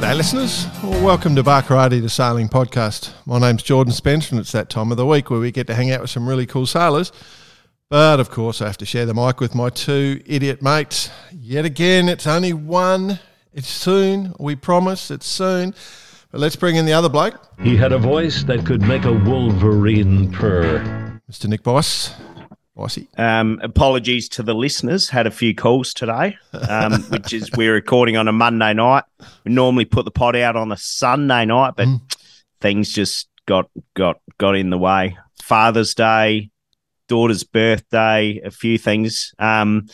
G'day, listeners. Well, welcome to Barkarati, the sailing podcast. My name's Jordan Spencer, and it's that time of the week where we get to hang out with some really cool sailors. But of course, I have to share the mic with my two idiot mates. Yet again, it's only one. It's soon. We promise it's soon. But let's bring in the other bloke, He had a voice that could make a wolverine purr. Mr. Nick Bice. Um, apologies to the listeners. Had a few calls today, um, which is we're recording on a Monday night. We normally put the pod out on a Sunday night, but things just got got got in the way. Father's Day, daughter's birthday, a few things. Um,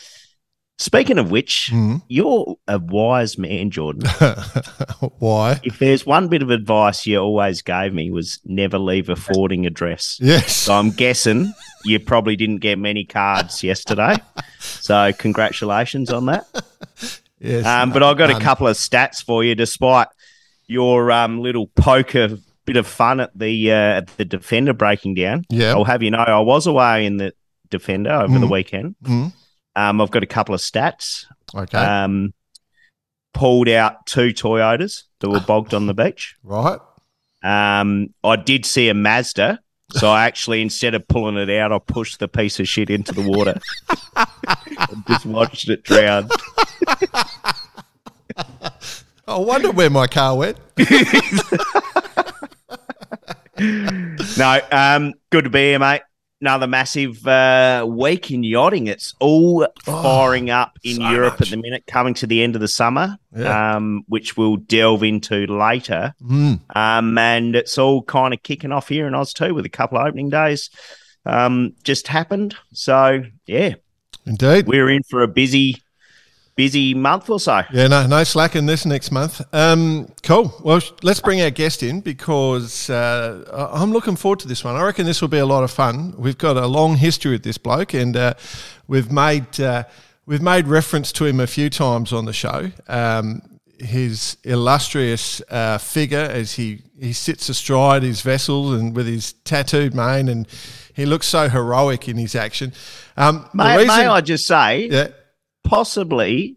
speaking of which, Mhm. you're a wise man, Jordan. Why? if there's one bit of advice you always gave me was never leave a forwarding address. Yes. So I'm guessing you probably didn't get many cards yesterday. So congratulations on that. yes. Um, but I've got a couple of stats for you, despite your um, little poker bit of fun at the uh, at the defender breaking down. Yeah. I'll have you know I was away in the defender over the Mhm. weekend. Mhm. Um, I've got a couple of stats. Okay. Um, pulled out two Toyotas that were bogged on the beach. right. Um, I did see a Mazda, so I actually instead of pulling it out, I pushed the piece of shit into the water. and just watched it drown. I wonder where my car went. No, um, good to be here, mate. Another massive uh, week in yachting. It's all firing up in so Europe much. at the minute, coming to the end of the summer, Yeah. um, which we'll delve into later. Mm. Um, and it's all kind of kicking off here in Oz too, with a couple of opening days um, just happened. So yeah, Indeed. we're in for a busy, busy month or so. Yeah, no, no slack in this next month. Um, cool. Well, let's bring our guest in because uh, I'm looking forward to this one. I reckon this will be a lot of fun. We've got a long history with this bloke, and uh, we've made uh, we've made reference to him a few times on the show. Um, his illustrious uh, figure as he, he sits astride his vessel and with his tattooed mane, and he looks so heroic in his action. Um, May, reason- may I just say, yeah, possibly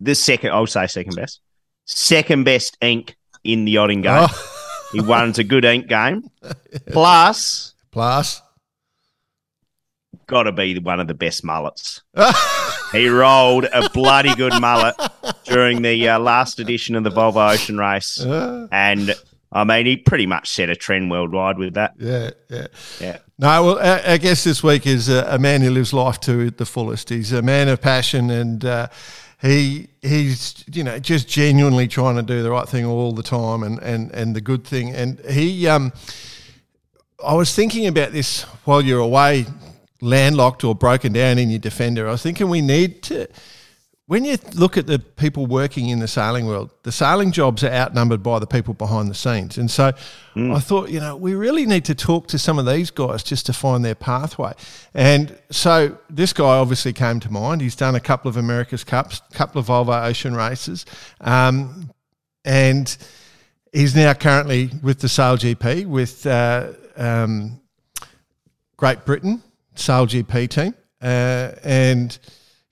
the second, I'll say second best, second best ink in the yachting game. Oh, He won a good ink game. Plus, plus. got to be one of the best mullets. He rolled a bloody good mullet during the uh, last edition of the Volvo Ocean Race. Uh, And I mean, he pretty much set a trend worldwide with that. yeah, yeah. Yeah. No, well, I, I guess this week is a, a man who lives life to the fullest. He's a man of passion, and uh, he he's you know just genuinely trying to do the right thing all the time, and and and the good thing. And he, um, I was thinking about this while you're away, landlocked or broken down in your defender. I was thinking we need to. When you look at the people working in the sailing world, the sailing jobs are outnumbered by the people behind the scenes. And so I thought, you know, we really need to talk to some of these guys just to find their pathway. And so this guy obviously came to mind. He's done a couple of America's Cups, a couple of Volvo Ocean races. Um, and he's now currently with the Sail GP with uh, um, Great Britain Sail GP team, uh, and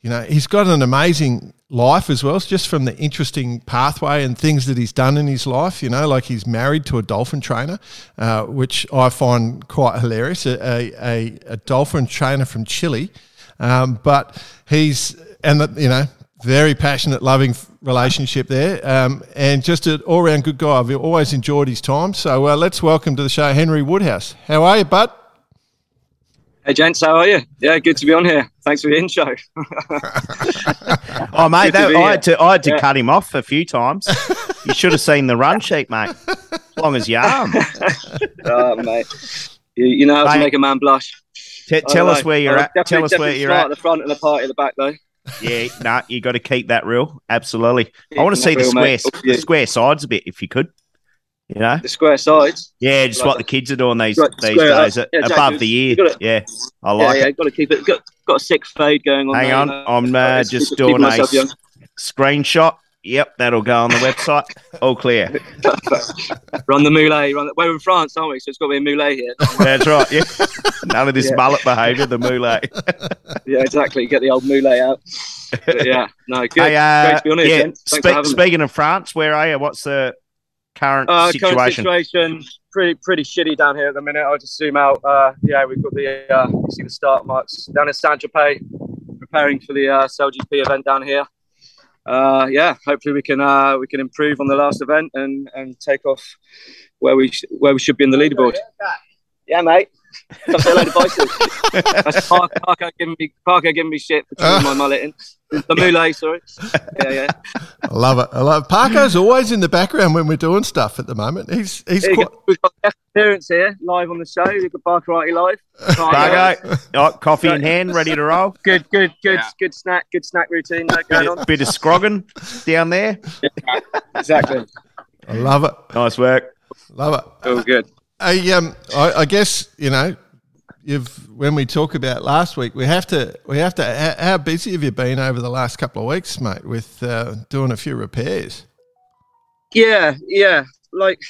you know he's got an amazing life as well, just from the interesting pathway and things that he's done in his life. You know, like he's married to a dolphin trainer, uh, which I find quite hilarious. A, a, a, dolphin trainer from Chile, um, but he's and the, you know very passionate, loving relationship there, um, and just an all-round good guy. I've always enjoyed his time. So uh, let's welcome to the show Henry Woodhouse. How are you, bud? Hey, gents, how are you? Yeah, good to be on here. Thanks for the intro. Oh, mate, that, I had to, I had to Yeah. cut him off a few times. you should have seen the run sheet, mate. As long as you arm. oh, mate. You, you know how to make a man blush. T- tell us know. where you're Uh, at. Tell us where you're at. at the front and the party at the back, though. Yeah, no, you got to keep that real. Absolutely. I want to see the real, square, mate. the square sides a bit, if you could. You know, The square sides. yeah, just Like what the kids are doing these Right, these square days, uh, Yeah, exactly. above the ear. Gotta- Yeah, I like yeah, it. got to keep it. Got, got a sick fade going on. Hang there, on. I'm uh, just keep- doing a myself young. s- screenshot. Yep, that'll go on the website. All clear. run the moulet. Run the, we're in France, aren't we? So it's got to be a moulet here. That's right. Yeah. None of this Yeah. mullet behaviour, the moulet. yeah, exactly. Get the old moulet out. But yeah, no, good. Hey, uh, Great to be on here. yeah. Thanks spe- having me. speaking of France, where are you? What's the current Uh, situation? current situation pretty pretty shitty down here at the minute. I'll just zoom out. Uh, yeah, we've got the uh, you see the start marks down in Saint Tropez, preparing for the uh, GP event down here. Uh, yeah, hopefully we can uh, we can improve on the last event and and take off where we sh- where we should be in the leaderboard. Yeah, mate. Come say hello to Bison. That's Parker, Parker giving me Parker giving me shit for trimming my mullet in. The moulet, sorry. Yeah, yeah. I love it. I love Parker's always in the background when we're doing stuff at the moment. He's he's Here quite. We've got Jeff appearance here live on the show. We've got Barker Arty live. Bargo, oh, coffee in hand, ready to roll. Good, good, good, good snack, good snack routine uh, going on. Bit of scrogging down there. Exactly. I love it. Nice work. Love it. Oh, good. I um I, I guess you know you've when we talk about last week we have to we have to how, how busy have you been over the last couple of weeks mate with uh, doing a few repairs Yeah, yeah. Like,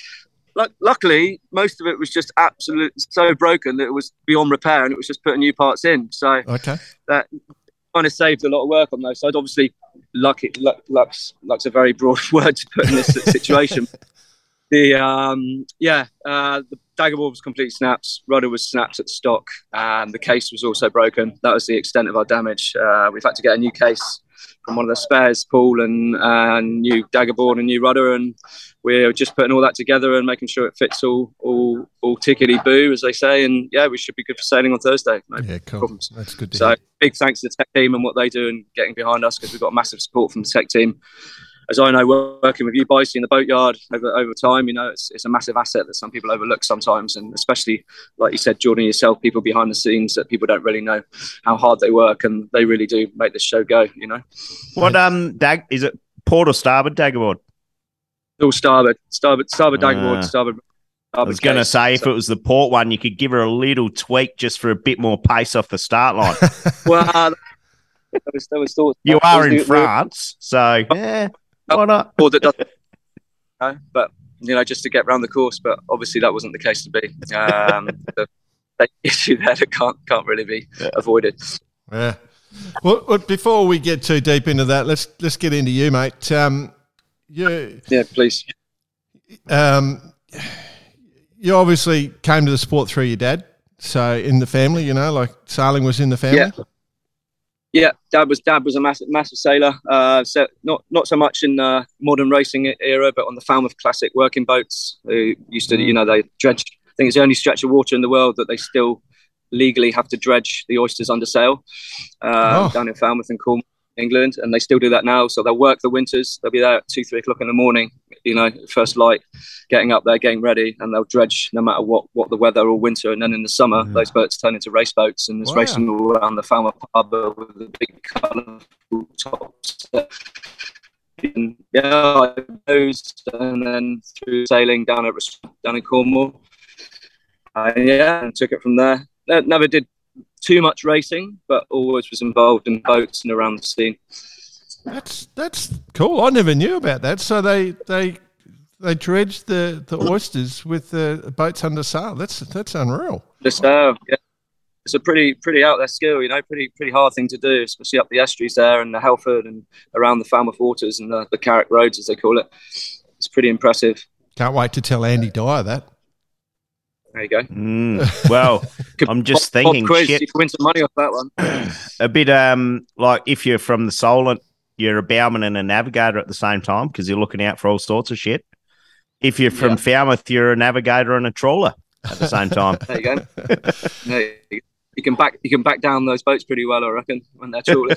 like, luckily, most of it was just absolute so broken that it was beyond repair, and it was just putting new parts in. So okay that kind of saved a lot of work on those sides. Obviously, lucky, luck, luck's, luck's a very broad word to put in this situation. The um, yeah, uh, the daggerboard was complete snaps. Rudder was snapped at stock, and the case was also broken. That was the extent of our damage. Uh, we've had to get a new case from one of the spares pool and uh, new daggerboard and new rudder, and we're just putting all that together and making sure it fits all all all tickety boo, as they say. And yeah, we should be good for sailing on Thursday. No yeah cool problems. that's good to So hear. big thanks to the tech team and what they do and getting behind us because we've got massive support from the tech team. As I know, working with you, Bicey, in the boatyard over, over time, you know, it's, it's a massive asset that some people overlook sometimes. And especially, like you said, Jordan, yourself, people behind the scenes that people don't really know how hard they work and they really do make this show go, you know. What um dag is it port or starboard daggerboard? All starboard, starboard, starboard daggerboard, Ah. starboard. I was going to say if So- it was the port one, you could give her a little tweak just for a bit more pace off the start line. well, uh, that was, that was thought. You are in France, so yeah, why not? or that doesn't. No, but you know, just to get round the course. But obviously, that wasn't the case to be. Um, the issue there that can't can't really be avoided. Yeah. Well, well, before we get too deep into that, let's let's get into you, mate. Um, you Yeah, please. um, you obviously came to the sport through your dad. So in the family, you know, like sailing was in the family. Yeah. Yeah, dad was dad was a massive massive sailor. Uh, so not not so much in the modern racing era, but on the Falmouth Classic working boats. Who used to, you know, they dredge. I think it's the only stretch of water in the world that they still legally have to dredge the oysters under sail um, Oh. down in Falmouth and Cornwall, England, and they still do that now. So they'll work the winters. They'll be there at two, three o'clock in the morning. You know, first light, getting up there, getting ready, and they'll dredge no matter what what the weather or winter. And then in the summer, those boats turn into race boats, and there's Wow. racing all around the Falmouth harbour with the big colourful tops. And, yeah, I those, and then through sailing down at down in Cornwall. Uh, yeah, and took it from there. Never did too much racing, but always was involved in boats and around the scene. That's that's cool. I never knew about that. So they they they dredged the, the oysters with the boats under sail. That's that's unreal. Just uh, yeah, it's a pretty pretty out there skill, you know, pretty pretty hard thing to do, especially up the estuaries there and the Helford and around the Falmouth waters and the, the Carrick roads as they call it. It's pretty impressive. Can't wait to tell Andy Dyer that. There you go. Mm, well, I'm just Pop- pop thinking, quiz, shit. you can win some money off that one. a bit um like if you're from the Solent, you're a bowman and a navigator at the same time because you're looking out for all sorts of shit. If you're from Falmouth, you're a navigator and a trawler at the same time. There you go. There you, you can back you can back down those boats pretty well, I reckon, when they're trawling.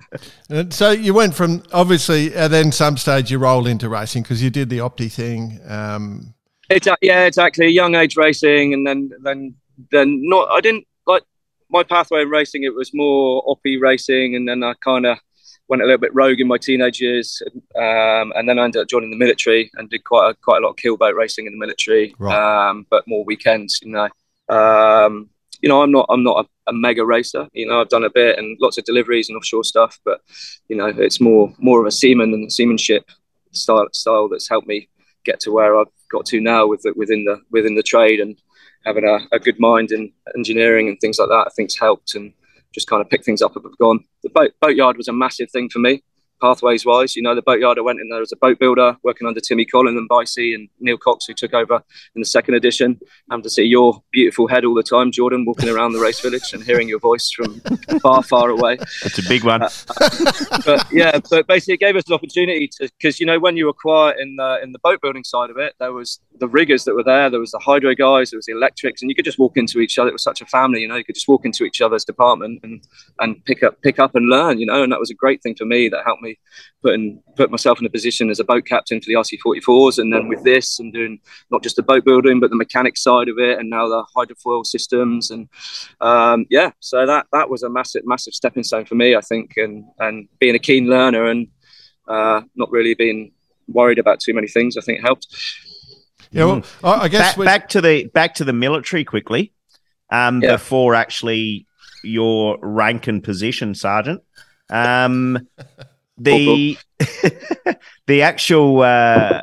So you went from obviously, and then some stage you rolled into racing because you did the Opti thing. Um, Exa- yeah, exactly. Young age racing, and then then then not. I didn't like my pathway in racing. It was more oppie racing, and then I kind of went a little bit rogue in my teenage years, um, and then I ended up joining the military and did quite a, quite a lot of keelboat racing in the military, Right. um, but more weekends, you know. Um, you know, I'm not I'm not a, a, mega racer. You know, I've done a bit and lots of deliveries and offshore stuff, but you know, it's more more of a seaman and seamanship style style that's helped me get to where I've got to now with the, within the within the trade and having a, a good mind in engineering and things like that. I think's helped and just kind of pick things up as I've gone. The boat boatyard was a massive thing for me pathways wise. You know, the boatyard I went in there as a boat builder, working under Timmy Collin and Bicey and Neil Cox, who took over in the second edition. Having to see your beautiful head all the time, Jordan, walking around the race village and hearing your voice from far, far away. It's a big one. Uh, but yeah, but basically it gave us an opportunity to, because you know, when you were quiet in the in the boat building side of it, there was the riggers that were there, there was the hydro guys, there was the electrics, and you could just walk into each other. It was such a family, you know. You could just walk into each other's department and and pick up pick up and learn, you know. And that was a great thing for me that helped me putting put myself in a position as a boat captain for the RC44s, and then with this and doing not just the boat building but the mechanic side of it, and now the hydrofoil systems, and um, yeah, so that that was a massive massive stepping stone for me, I think, and and being a keen learner and uh, not really being worried about too many things, I think helped. Yeah, well, I guess back, back to the back to the military quickly. Um, yeah. before actually your rank and position, Sergeant. Um, the the actual uh,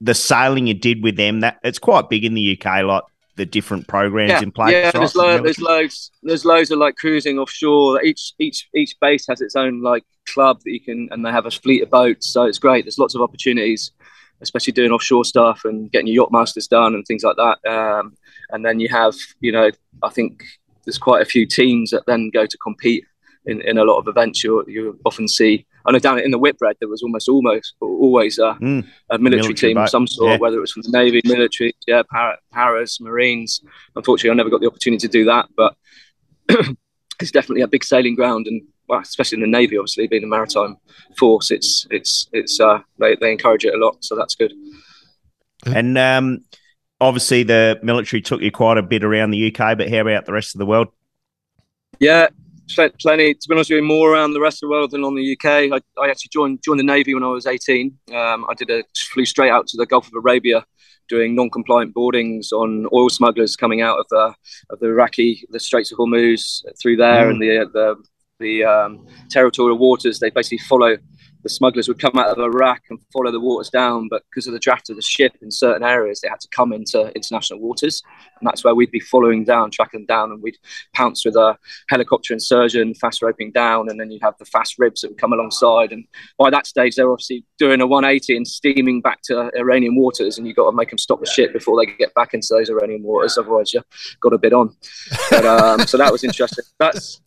the sailing you did with them that it's quite big in the UK, like the different programs yeah, in place. Yeah, right? there's, lo- there's loads. There's loads of like cruising offshore. Each each each base has its own like club that you can, and they have a fleet of boats. So it's great. There's lots of opportunities, especially doing offshore stuff and getting your yacht masters done and things like that. Um, and then you have, you know, I think there's quite a few teams that then go to compete in, in a lot of events. You you often see I know down in the Whitbread there was almost almost always a, mm. a military, military, team of some sort, yeah. whether it was from the Navy, military, yeah, Paras, Marines. Unfortunately, I never got the opportunity to do that, but it's definitely a big sailing ground, and well, especially in the Navy, obviously being a maritime force, it's it's it's uh, they they encourage it a lot, so that's good. And um, obviously, the military took you quite a bit around the UK, but how about the rest of the world? Yeah, plenty. To be honest with you, more around the rest of the world than on the UK. I, I actually joined joined the Navy when I was 18. Um, I did a flew straight out to the Gulf of Arabia, doing non-compliant boardings on oil smugglers coming out of the of the Iraqi the Straits of Hormuz through there mm. and the the the um, territorial waters. They basically follow the smugglers would come out of Iraq and follow the waters down, but because of the draft of the ship in certain areas, they had to come into international waters, and that's where we'd be following down, tracking down, and we'd pounce with a helicopter insertion, fast roping down, and then you'd have the fast ribs that would come alongside. And by that stage, they're obviously doing a 180 and steaming back to Iranian waters, and you've got to make them stop the ship before they get back into those Iranian waters, otherwise you've got a bit on. But, um, so that was interesting. That's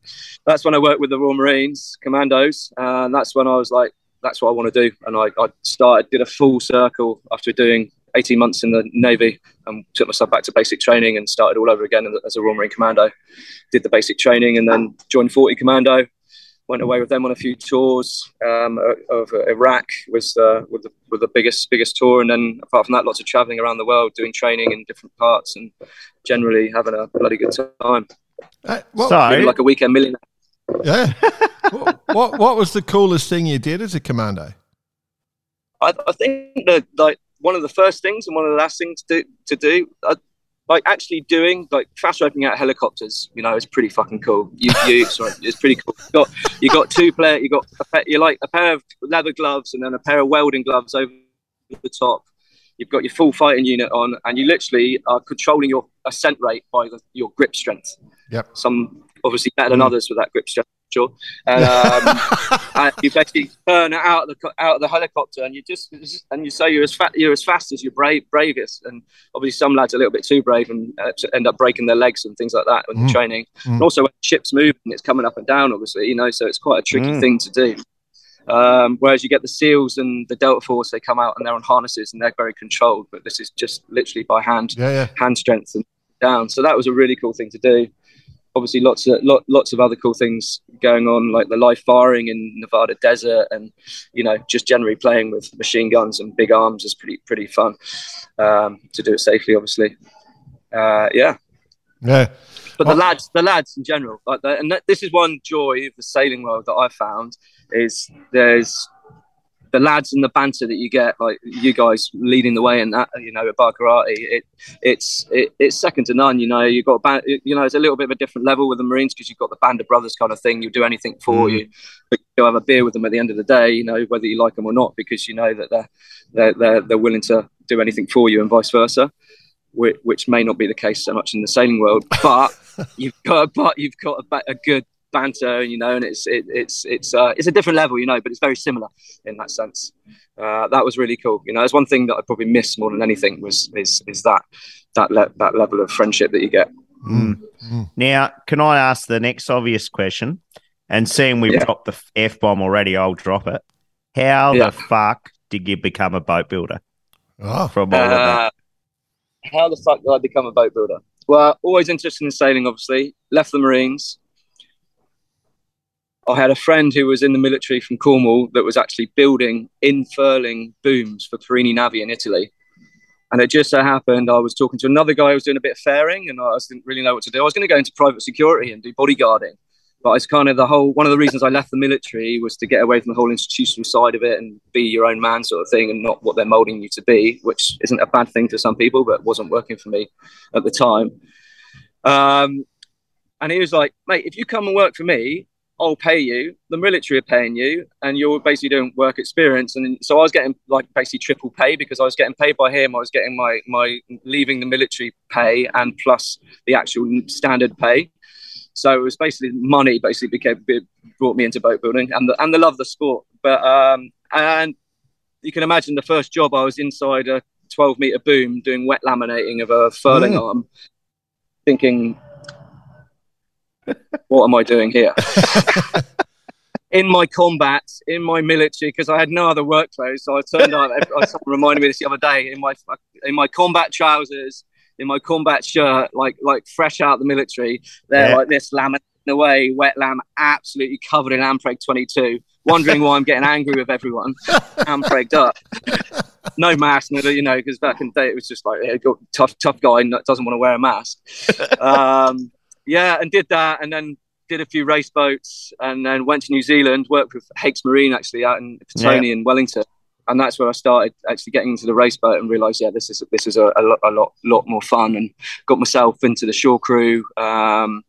that's when I worked with the Royal Marines Commandos, and that's when I was like that's what I want to do. And I, I started, did a full circle after doing 18 months in the Navy and took myself back to basic training and started all over again as a Royal Marine Commando. Did the basic training and then joined 40 Commando. Went away with them on a few tours um, of Iraq was uh, with the, with the biggest biggest tour, and then apart from that, lots of traveling around the world, doing training in different parts, and generally having a bloody good time. Uh, well, so, like a weekend millionaire. Yeah. what, what, was the coolest thing you did as a commando? I, I, think that like one of the first things and one of the last things to, to do, uh, like actually doing like fast roping out helicopters, you know, it's pretty fucking cool. You, you sorry, it's pretty cool. You got you got two player, you got a you like a pair of leather gloves and then a pair of welding gloves over the top. You've got your full fighting unit on, and you literally are controlling your ascent rate by the, your grip strength. Yep. Some obviously better than mm. others with that grip strength. Sure. And, um, and you basically turn out of the out of the helicopter, and you just and you say you're as fat you're as fast as your brave bravest. And obviously, some lads are a little bit too brave and uh, end up breaking their legs and things like that when mm. training. Mm. And also, when the ship's moving, it's coming up and down. Obviously, you know, so it's quite a tricky mm. thing to do. Um, whereas you get the SEALs and the Delta Force, they come out and they're on harnesses and they're very controlled. But this is just literally by hand, yeah, yeah. hand strength and down. So that was a really cool thing to do obviously lots of lot, lots of other cool things going on, like the live firing in Nevada desert, and you know just generally playing with machine guns and big arms is pretty pretty fun um, to do it safely. Obviously, uh, yeah, yeah. But the lads, the lads in general, like and this is one joy of the sailing world that I found is there's the lads and the banter that you get, like you guys leading the way in that, you know, at bar karate, it, it's it, it's second to none. You know, you've got band, you know, it's a little bit of a different level with the Marines because you've got the band of brothers kind of thing. You'll do anything for Mm. you, but you'll have a beer with them at the end of the day. You know, whether you like them or not, because you know that they're they're they're, they're willing to do anything for you, and vice versa. Which, which may not be the case so much in the sailing world, but you've got but you've got a, a good banter, you know, and it's it, it's it's uh, it's a different level, you know, but it's very similar in that sense. Uh, that was really cool. You know, there's one thing that I probably miss more than anything was is is that that le- that level of friendship that you get. Mm. Mm. Now, can I ask the next obvious question? And seeing we've Yeah. dropped the f bomb already, I'll drop it. How Yeah. the fuck did you become a boat builder Oh, from all of that? Uh, how the fuck did I become a boat builder? Well, always interested in sailing, obviously. Left the Marines. I had a friend who was in the military from Cornwall that was actually building infurling booms for Perini Navi in Italy. And it just so happened I was talking to another guy who was doing a bit of fairing and I didn't really know what to do. I was going to go into private security and do bodyguarding. But it's kind of the whole one of the reasons I left the military was to get away from the whole institutional side of it and be your own man sort of thing and not what they're molding you to be, which isn't a bad thing for some people, but wasn't working for me at the time. Um, and he was like, mate, if you come and work for me, I'll pay you. The military are paying you, and you're basically doing work experience. And so I was getting like basically triple pay because I was getting paid by him. I was getting my my leaving the military pay and plus the actual standard pay. So it was basically money. Basically became brought me into boat building and the and the love of the sport. But um, and you can imagine the first job I was inside a 12 meter boom doing wet laminating of a furling Mm. arm, thinking, what am I doing here? in my combat, in my military, because I had no other work clothes. So I turned up. I- Someone reminded me this the other day in my in my combat trousers, in my combat shirt, like like fresh out of the military. There, Yeah. like this, laminating away, wet lamb, absolutely covered in Ampreg 22. Wondering why I'm getting angry with everyone. Ampregged up. No mask, you know, because back in the day it was just like got tough, tough guy doesn't want to wear a mask. Um, yeah, and did that, and then did a few race boats, and then went to New Zealand, worked with Hakes Marine actually out in Petone in Wellington, and that's where I started actually getting into the race boat and realised, yeah, this is this is a, a, lot, a lot lot more fun, and got myself into the shore crew um,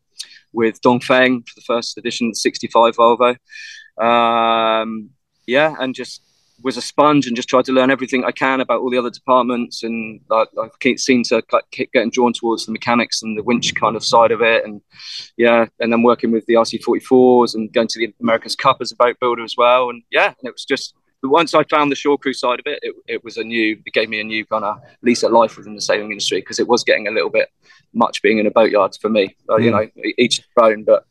with Dongfeng for the first edition, the 65 Volvo. Um, yeah, and just was a sponge and just tried to learn everything I can about all the other departments, and like, I keep seem to keep getting drawn towards the mechanics and the winch kind of side of it, and yeah, and then working with the RC44s and going to the America's Cup as a boat builder as well, and yeah, and it was just. Once I found the shore crew side of it, it, it was a new, it gave me a new kind of lease of life within the sailing industry because it was getting a little bit much being in a boatyard for me. Uh, You know, each own, but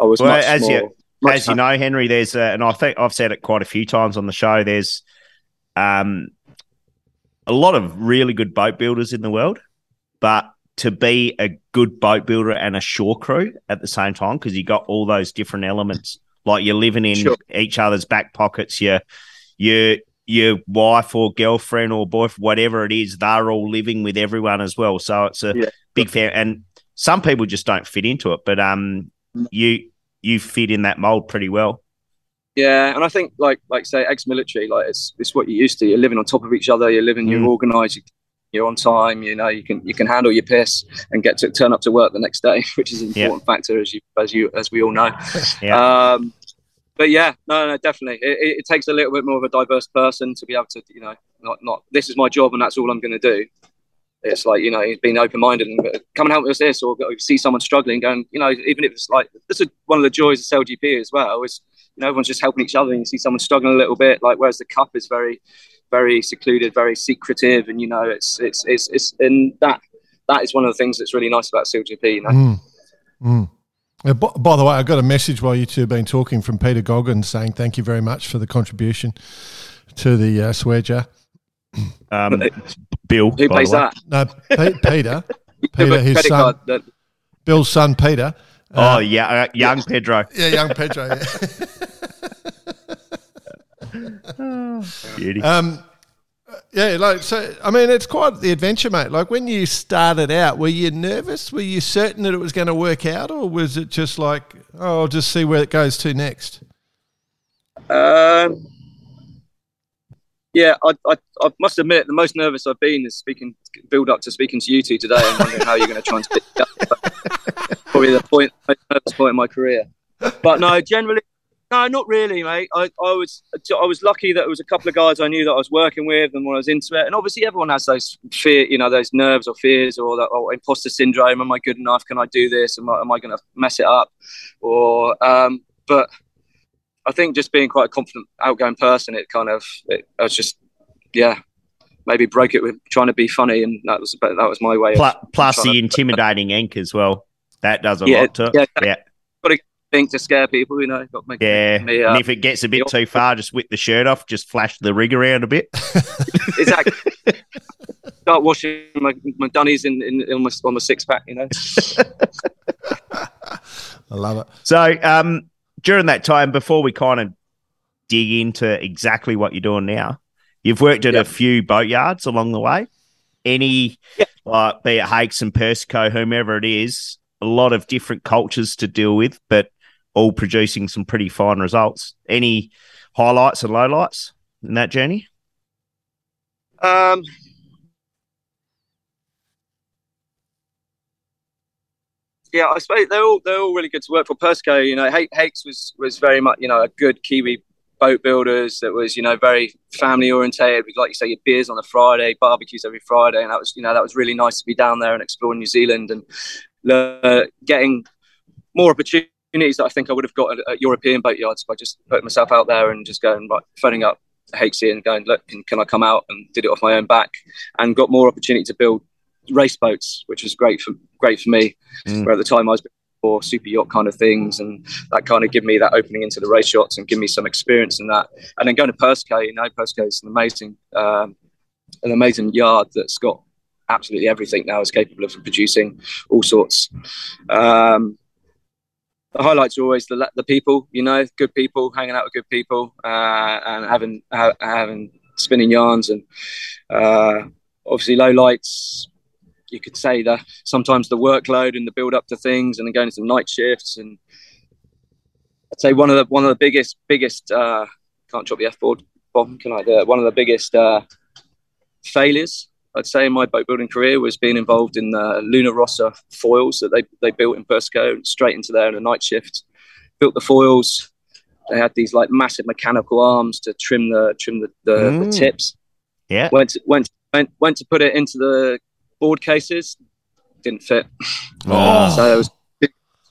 I was Well, much as more. you- much As you know, Henry, there's uh, and I think I've said it quite a few times on the show. There's um, a lot of really good boat builders in the world, but to be a good boat builder and a shore crew at the same time, because you got all those different elements, like you're living in Sure. each other's back pockets. Your your your wife or girlfriend or boyfriend, whatever it is, they're all living with everyone as well. So it's a Yeah. big fan, and some people just don't fit into it. But um, you you fit in that mold pretty well. Yeah, and I think like like say ex-military, like it's it's what you're used to. You're living on top of each other. You're living. You're Mm. organised. You, you're on time. You know you can you can handle your piss and get to turn up to work the next day, which is an Yeah. important factor as you as you as we all know. Yeah. Um, but yeah, no, no, definitely. It, it, it takes a little bit more of a diverse person to be able to, you know, not not this is my job and that's all I'm going to do. It's like you know, he's been open-minded and come and help us with this, or see someone struggling, going, you know, even if it's like this is one of the joys of SailGP as well. Is you know, everyone's just helping each other, and you see someone struggling a little bit. Like whereas the cup is very, very secluded, very secretive, and you know, it's it's it's it's and that that is one of the things that's really nice about SailGP. You know, Mm. Mm. Uh, by, by the way, I got a message while you two have been talking from Peter Goggins saying thank you very much for the contribution to the uh, swear jar. Um, Bill, who by pays the way. that? No, Pe- Peter, Peter, his son, card that- Bill's son, Peter. Oh yeah, uh, young Pedro. Yeah, young Pedro. Yeah. Beauty. um, yeah, like so. I mean, it's quite the adventure, mate. Like when you started out, were you nervous? Were you certain that it was going to work out, or was it just like, oh, I'll just see where it goes to next? Um, yeah, I, I, I must admit the most nervous I've been is speaking build up to speaking to you two today and wondering how you're going to try and speak up. Probably the point, most nervous point in my career. But no, generally, no, not really, mate. I, I was I was lucky that it was a couple of guys I knew that I was working with, and when I was into it, and obviously everyone has those fear, you know, those nerves or fears or that oh, imposter syndrome. Am I good enough? Can I do this? Am I, am I going to mess it up? Or, um, but I think just being quite a confident, outgoing person, it kind of, it, I was just, yeah, maybe broke it with trying to be funny, and that was that was my way. Plus, plus the to, intimidating ink as well. That does a yeah, lot to yeah, yeah. Got to think to scare people, you know. Got to make yeah, me, uh, and if it gets a bit too far, just whip the shirt off, just flash the rig around a bit. exactly. Start washing my, my dunnies in, in, in my, on my six pack, you know. I love it. So, um, during that time, before we kind of dig into exactly what you're doing now, you've worked at yep. a few boatyards along the way. Any, yep. like, be it Hakes and Persico, whomever it is, a lot of different cultures to deal with, but all producing some pretty fine results. Any highlights and lowlights in that journey? Um, yeah, I suppose they're all they're all really good to work for. Persico, you know, Hakes was was very much you know a good Kiwi boat builders that was you know very family orientated. We Like you say, your beers on a Friday, barbecues every Friday, and that was you know that was really nice to be down there and explore New Zealand and uh, getting more opportunities that I think I would have got at, at, European boatyards by just putting myself out there and just going right, phoning up Hakesy and going, look, can, can I come out and did it off my own back and got more opportunity to build race boats, which was great for great for me. Mm. Where at the time I was for super yacht kind of things, and that kind of give me that opening into the race yachts and give me some experience in that. And then going to Persico, you know, Persico is an amazing, um, an amazing yard that's got absolutely everything now. is capable of producing all sorts. Um, the highlights are always the the people, you know, good people, hanging out with good people, uh, and having ha- having spinning yarns, and uh, obviously low lights you could say that sometimes the workload and the build up to things and then going into night shifts and I'd say one of the one of the biggest biggest uh, can't drop the f board bomb can I? One of the biggest uh, failures I'd say in my boat building career was being involved in the Luna Rossa foils that they, they built in Persico straight into there in a night shift. Built the foils. They had these like massive mechanical arms to trim the trim the, the, mm. the tips. Yeah. Went to, went went went to put it into the board cases didn't fit. Oh. So there was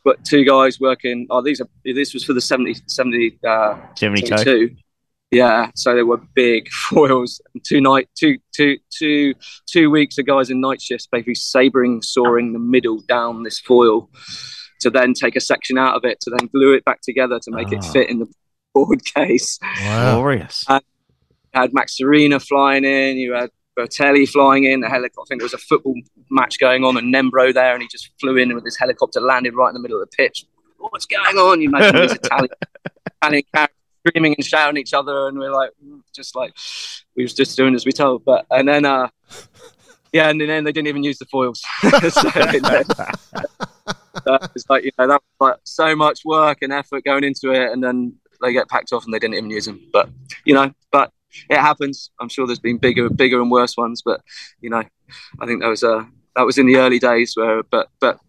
but two guys working. Oh, these are this was for the 70, 70 uh, 72. Yeah, so they were big foils. Two night, two, two, two, two weeks of guys in night shifts, basically sabering, sawing the middle down this foil to then take a section out of it to then glue it back together to make it ah. fit in the board case. Wow. Glorious. And had Max Sirena flying in. You had Bertelli flying in, a helicopter. I think there was a football match going on, and Nembro there, and he just flew in with his helicopter, landed right in the middle of the pitch. What's going on? You imagine these Italian, Italian characters screaming and shouting at each other, and we're like, just like we was just doing as we told. But and then, uh, yeah, and then they didn't even use the foils. so, know, it's like you know that like so much work and effort going into it, and then they get packed off and they didn't even use them. But you know, but it happens. I'm sure there's been bigger, bigger and worse ones, but you know, I think that was uh, that was in the early days where, but but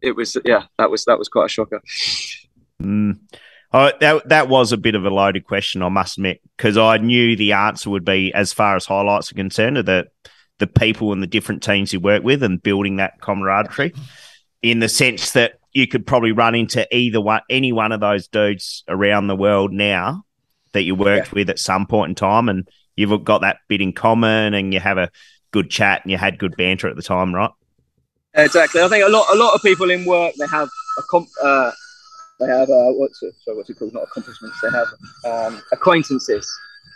it was yeah, that was that was quite a shocker. Mm. Oh, that that was a bit of a loaded question, I must admit, because I knew the answer would be as far as highlights are concerned, that the people and the different teams you work with and building that camaraderie, in the sense that you could probably run into either one, any one of those dudes around the world now that you worked yeah. with at some point in time, and you've got that bit in common, and you have a good chat, and you had good banter at the time, right? Exactly. I think a lot, a lot of people in work they have a comp, uh, they have uh, what's it, sorry, what's it called? Not accomplishments. They have um, acquaintances,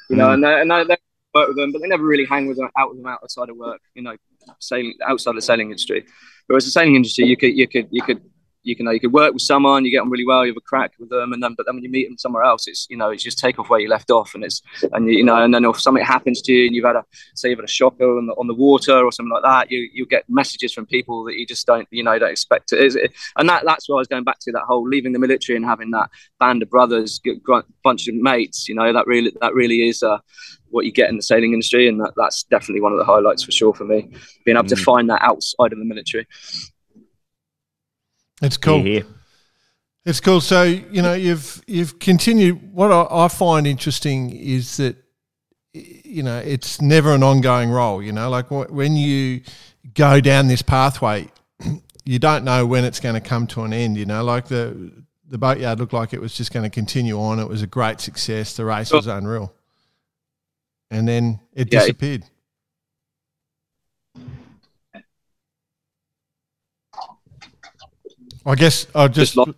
you know, mm. and they, and they, work with them, but they never really hang with them out with them outside of work. You know, sailing outside the sailing industry. Whereas the sailing industry, you could, you could, you could you can you could work with someone, you get on really well, you have a crack with them, and then but then when you meet them somewhere else, it's you know it's just take off where you left off, and it's and you know and then if something happens to you and you've had a say you've had a shocker on the, on the water or something like that, you you get messages from people that you just don't you know don't expect it, and that that's why I was going back to that whole leaving the military and having that band of brothers, bunch of mates, you know that really that really is. Uh, what you get in the sailing industry, and that, that's definitely one of the highlights for sure for me. Being able mm. to find that outside of the military. It's cool. Yeah. It's cool. So you know you've you've continued. What I, I find interesting is that you know it's never an ongoing role. You know, like when you go down this pathway, you don't know when it's going to come to an end. You know, like the the boatyard looked like it was just going to continue on. It was a great success. The race was unreal and then it yeah, disappeared. It, I guess I just, just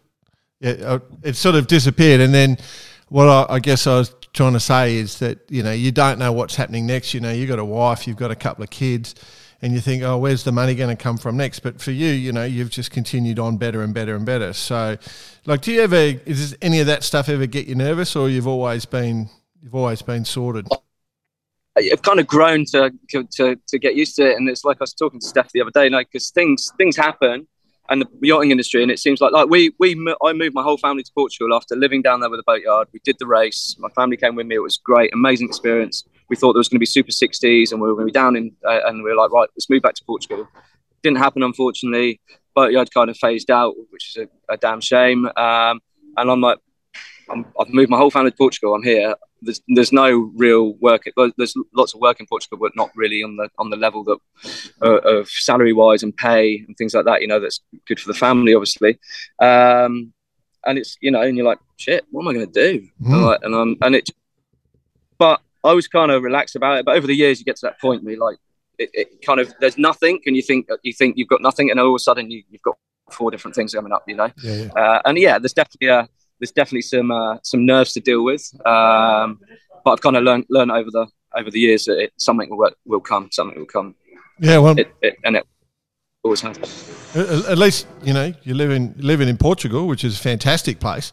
yeah, uh, it sort of disappeared, and then what I, I, guess I was trying to say is that you know you don't know what's happening next. You know, you've got a wife, you've got a couple of kids, and you think, oh, where's the money going to come from next? But for you, you know, you've just continued on better and better and better. So, like, do you ever is any of that stuff ever get you nervous, or you've always been you've always been sorted? I've kind of grown to, to to get used to it, and it's like I was talking to Steph the other day, like because things things happen, and the yachting industry, and it seems like like we we I moved my whole family to Portugal after living down there with a boatyard. We did the race. My family came with me. It was great, amazing experience. We thought there was going to be super 60s, and we were going to be down in, uh, and we were like, right, let's move back to Portugal. Didn't happen, unfortunately. Boatyard kind of phased out, which is a, a damn shame. Um, and I'm like, i have moved my whole family to Portugal. I'm here there's there's no real work. There's lots of work in Portugal, but not really on the on the level that uh, of salary wise and pay and things like that. You know, that's good for the family, obviously. Um, and it's you know, and you're like, shit, what am I going to do? Mm. And, like, and I'm and it, but I was kind of relaxed about it. But over the years, you get to that point where like it, it, kind of there's nothing, and you think you think you've got nothing, and all of a sudden you, have got four different things coming up. You know, yeah, yeah. Uh, and yeah, there's definitely a there's definitely some uh, some nerves to deal with. Um, but I've kind of learned learned over the over the years that it, something will will come, something will come. Yeah, well, it, it, and it always has. At least you know you're living living in Portugal, which is a fantastic place,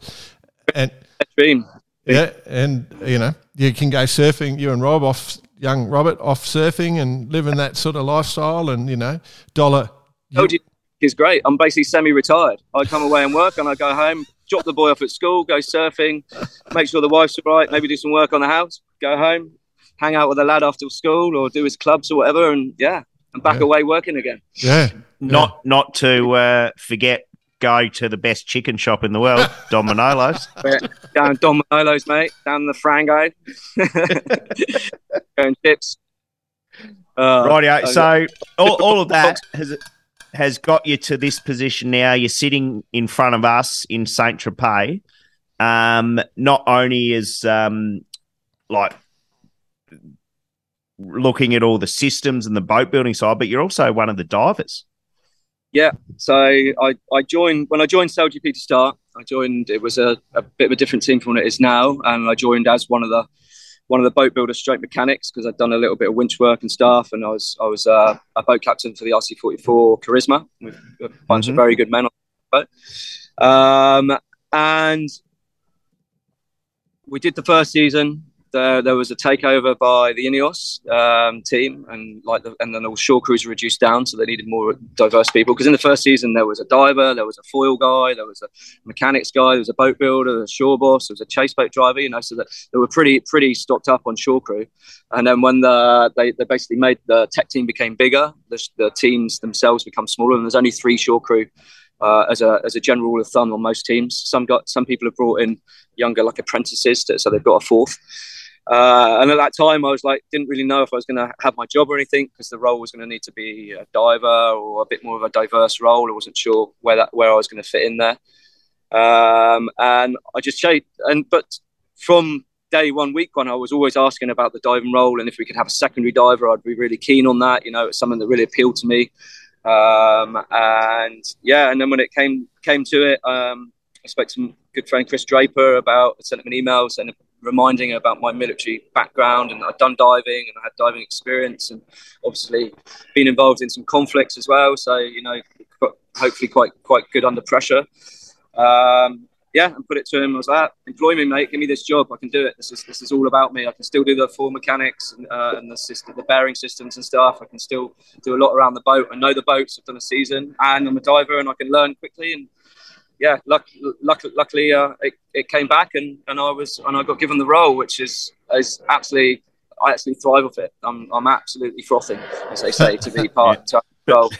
and dream. Yeah, and you know you can go surfing. You and Rob off, young Robert off surfing and living that sort of lifestyle, and you know dollar. You, it's great. I'm basically semi-retired. I come away and work, and I go home, drop the boy off at school, go surfing, make sure the wife's all right, maybe do some work on the house, go home, hang out with the lad after school or do his clubs or whatever, and yeah, and back yeah. away working again. Yeah. Not yeah. not to uh, forget go to the best chicken shop in the world, Don Manolo's. down Don Manolo's, mate. Down the Frango. and chips. Uh, Rightio. So all, all of that has has got you to this position now. You're sitting in front of us in Saint Tropez. Um, not only is um, like looking at all the systems and the boat building side, but you're also one of the divers. Yeah, so I, I joined when I joined SailGP to start. I joined. It was a, a bit of a different team from what it is now, and I joined as one of the one of the boat builder straight mechanics because I'd done a little bit of winch work and stuff, and I was I was uh, a boat captain for the RC44 Charisma with a bunch mm-hmm. of very good men on the boat. Um, and we did the first season there, there was a takeover by the Ineos um, team, and like, the, and then all shore crews were reduced down, so they needed more diverse people. Because in the first season, there was a diver, there was a foil guy, there was a mechanics guy, there was a boat builder, a shore boss, there was a chase boat driver. You know, so that they were pretty pretty stocked up on shore crew. And then when the they, they basically made the tech team became bigger, the, the teams themselves become smaller, and there's only three shore crew uh, as a as a general rule of thumb on most teams. Some got some people have brought in younger like apprentices, to, so they've got a fourth. Uh, and at that time, I was like, didn't really know if I was going to have my job or anything because the role was going to need to be a diver or a bit more of a diverse role. I wasn't sure where that where I was going to fit in there. Um, and I just chased, and but from day one, week one, I was always asking about the diving role and if we could have a secondary diver, I'd be really keen on that. You know, it's something that really appealed to me. Um, and yeah, and then when it came came to it, um, I spoke to good friend Chris Draper about sent him an email saying reminding about my military background and I'd done diving and I had diving experience and obviously been involved in some conflicts as well. So, you know, hopefully quite quite good under pressure. Um, yeah, and put it to him. I was like, employ me, mate. Give me this job. I can do it. This is this is all about me. I can still do the full mechanics and, uh, and the system, the bearing systems and stuff. I can still do a lot around the boat. I know the boats. I've done a season, and I'm a diver, and I can learn quickly. And yeah, luck, luck, luckily, uh, it, it came back, and, and I was and I got given the role, which is is absolutely. I actually thrive off it. I'm, I'm absolutely frothing, as they say, to be part of the role.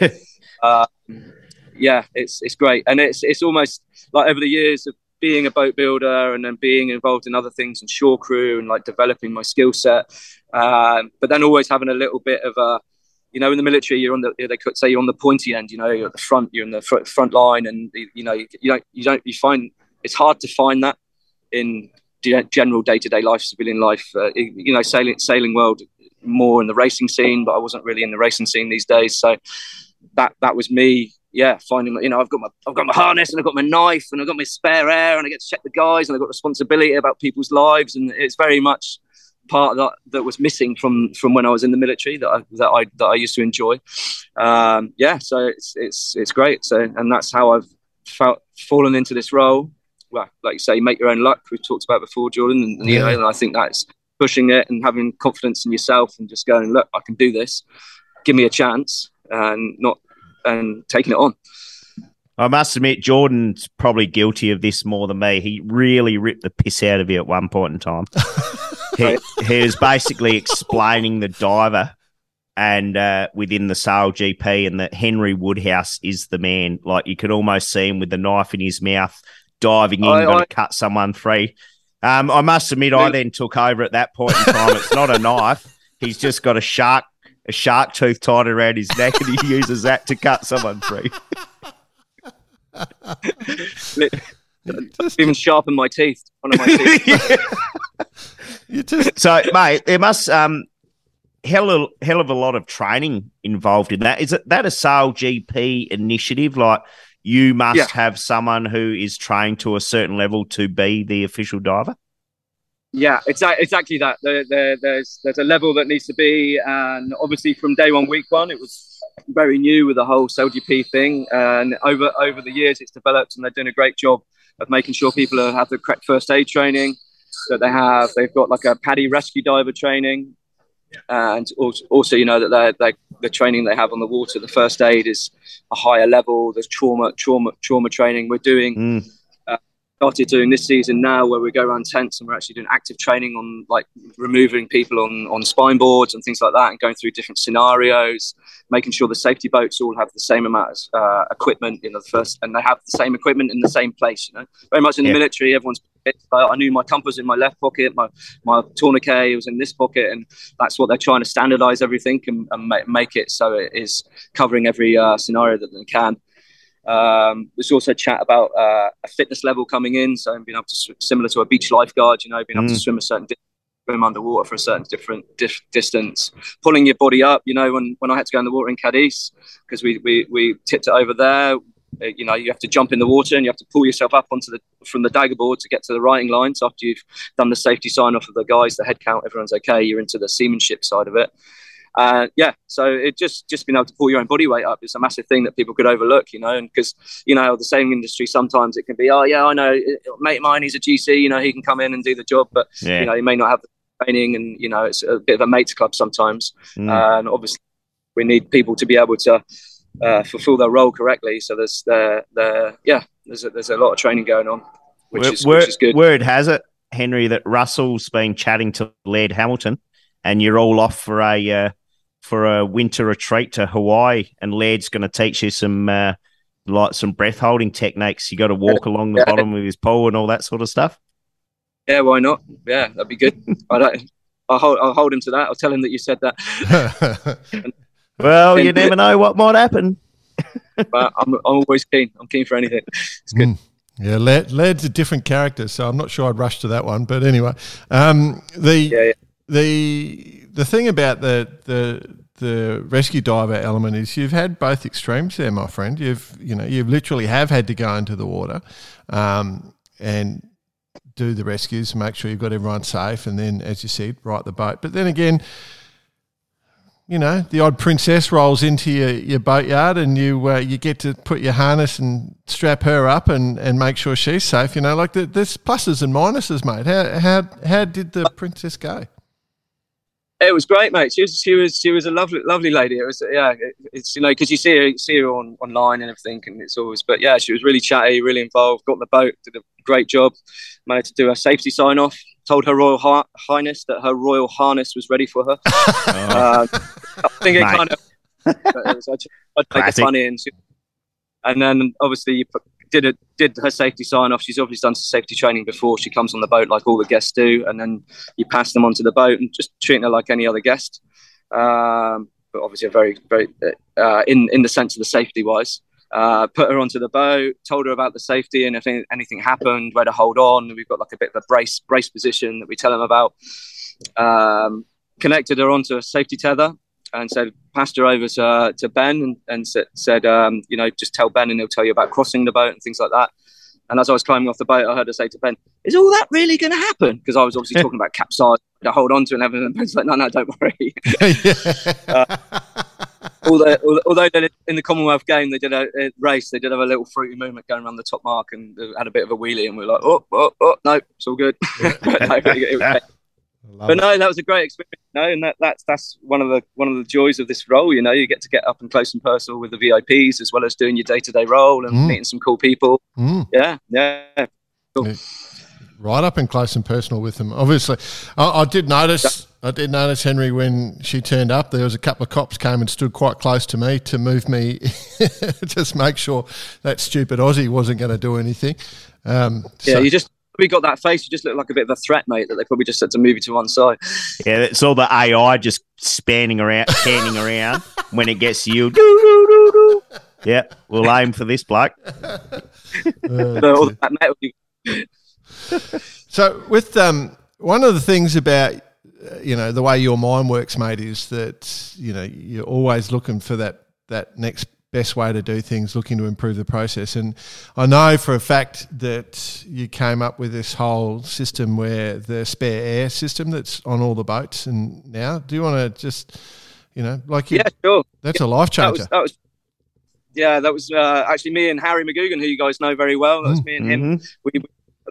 Uh, yeah, it's it's great, and it's it's almost like over the years of being a boat builder and then being involved in other things and shore crew and like developing my skill set, um, but then always having a little bit of a you know, in the military, you're on the they could say you're on the pointy end. You know, you're at the front, you're in the front, front line, and you know, you, don't you don't you find it's hard to find that in general day to day life, civilian life. Uh, you know, sailing sailing world more in the racing scene, but I wasn't really in the racing scene these days. So that that was me yeah, finding you know I've got my I've got my harness and I've got my knife and I've got my spare air and I get to check the guys and I've got responsibility about people's lives and it's very much part that that was missing from from when I was in the military that I that I that I used to enjoy. Um, yeah, so it's it's it's great. So and that's how I've felt fallen into this role. Well, like you say, make your own luck. We've talked about before, Jordan, and, and you know, and I think that's pushing it and having confidence in yourself and just going, look, I can do this. Give me a chance and not and taking it on. I must admit, Jordan's probably guilty of this more than me. He really ripped the piss out of you at one point in time. he, he, was basically explaining the diver and uh, within the Sail GP, and that Henry Woodhouse is the man. Like you could almost see him with the knife in his mouth, diving in, going to cut someone free. Um, I must admit, I then took over at that point in time. It's not a knife; he's just got a shark a shark tooth tied around his neck and he uses that to cut someone free. even sharpen my teeth. One of my teeth. Just... So, mate, there must um hell of, hell of a lot of training involved in that. Is it that a Sail GP initiative? Like you must yeah. have someone who is trained to a certain level to be the official diver. Yeah, exactly, exactly that. There, there, there's there's a level that needs to be, and obviously from day one, week one, it was very new with the whole SailGP thing, and over over the years, it's developed, and they're doing a great job of making sure people have the correct first aid training that they have. They've got like a PADI rescue diver training, and also, you know that they're, they're, the training they have on the water, the first aid is a higher level. There's trauma, trauma, trauma training. We're doing. Mm started doing this season now where we go around tents and we're actually doing active training on like removing people on, on spine boards and things like that and going through different scenarios making sure the safety boats all have the same amount of uh, equipment in the first and they have the same equipment in the same place you know very much in the yeah. military everyone's I knew my compass in my left pocket my my tourniquet was in this pocket and that's what they're trying to standardize everything and, and make it so it is covering every uh, scenario that they can um, there's also chat about uh, a fitness level coming in, so being able to sw- similar to a beach lifeguard, you know, being able mm. to swim a certain distance, swim underwater for a certain different dif- distance, pulling your body up. You know, when, when I had to go in the water in Cadiz because we, we we tipped it over there. Uh, you know, you have to jump in the water and you have to pull yourself up onto the from the dagger board to get to the righting line. So after you've done the safety sign off of the guys, the head count, everyone's okay. You're into the seamanship side of it. Uh, yeah, so it just just being able to pull your own body weight up is a massive thing that people could overlook, you know, and because you know the sailing industry sometimes it can be, oh yeah, I know, mate mine, he's a GC, you know, he can come in and do the job, but yeah. you know, he may not have the training, and you know, it's a bit of a mates club sometimes, mm. uh, and obviously we need people to be able to uh, fulfill their role correctly. So there's the the yeah, there's a, there's a lot of training going on, which, word, is, which is good. Word has it, Henry, that Russell's been chatting to Laird Hamilton, and you're all off for a uh, for a winter retreat to Hawaii, and Laird's going to teach you some uh, like some breath holding techniques. You got to walk along the yeah. bottom of his pole and all that sort of stuff. Yeah, why not? Yeah, that'd be good. I don't. I'll hold, I'll hold him to that. I'll tell him that you said that. well, you never know what might happen. but I'm, I'm always keen. I'm keen for anything. It's good. Mm. Yeah, Laird, Laird's a different character, so I'm not sure I'd rush to that one. But anyway, um, the yeah, yeah. the the thing about the the the rescue diver element is you've had both extremes there, my friend. You've you know you've literally have had to go into the water um, and do the rescues, make sure you've got everyone safe, and then, as you said, right the boat. But then again, you know, the odd princess rolls into your, your boatyard and you uh, you get to put your harness and strap her up and, and make sure she's safe. You know, like the, there's pluses and minuses, mate. How how how did the princess go? It was great, mate. She was she was she was a lovely lovely lady. It was yeah. It's you know because you see her see her on online and everything, and it's always. But yeah, she was really chatty, really involved. Got the boat, did a great job. Managed to do a safety sign off. Told her Royal Highness that her royal harness was ready for her. uh, I think it kind of. I would make it funny, and she, and then obviously you put, did a, did her safety sign off. She's obviously done safety training before she comes on the boat, like all the guests do, and then you pass them onto the boat and just treating her like any other guest. Um, but obviously, a very very uh, in in the sense of the safety wise. Uh, put her onto the boat, told her about the safety, and if anything happened, where to hold on. We've got like a bit of a brace brace position that we tell them about. Um, connected her onto a safety tether, and said passed her over to, to Ben and, and said, said um, you know just tell Ben and he'll tell you about crossing the boat and things like that. And as I was climbing off the boat, I heard her say to Ben, "Is all that really going to happen?" Because I was obviously talking about capsize to hold on to and everything. And Ben's like, "No, no, don't worry." uh, although, although in the Commonwealth game they did a, a, race, they did have a little fruity movement going around the top mark and had a bit of a wheelie, and we are like, "Oh, oh, oh, no, it's all good." but no, that was a great experience. No, and that, that's that's one of the one of the joys of this role. You know, you get to get up and close and personal with the VIPs as well as doing your day to day role and mm. meeting some cool people. Mm. Yeah, yeah. Cool. Right up and close and personal with them. Obviously, I, I did notice. I did notice Henry when she turned up. There was a couple of cops came and stood quite close to me to move me, just make sure that stupid Aussie wasn't going to do anything. Um, yeah, so, you just we got that face, you just look like a bit of a threat, mate. That they probably just had to move you to one side. Yeah, it's all the AI just spanning around, scanning around when it gets you. Yeah, we'll aim for this bloke. so, with um, one of the things about you know the way your mind works, mate, is that you know you're always looking for that that next best way to do things, looking to improve the process. And I know for a fact that you came up with this whole system where the spare air system that's on all the boats. And now, do you want to just, you know, like you, yeah, sure, that's yeah, a life changer. That was, that was, yeah, that was uh, actually me and Harry McGugan, who you guys know very well. That was mm. me and him. Mm-hmm. We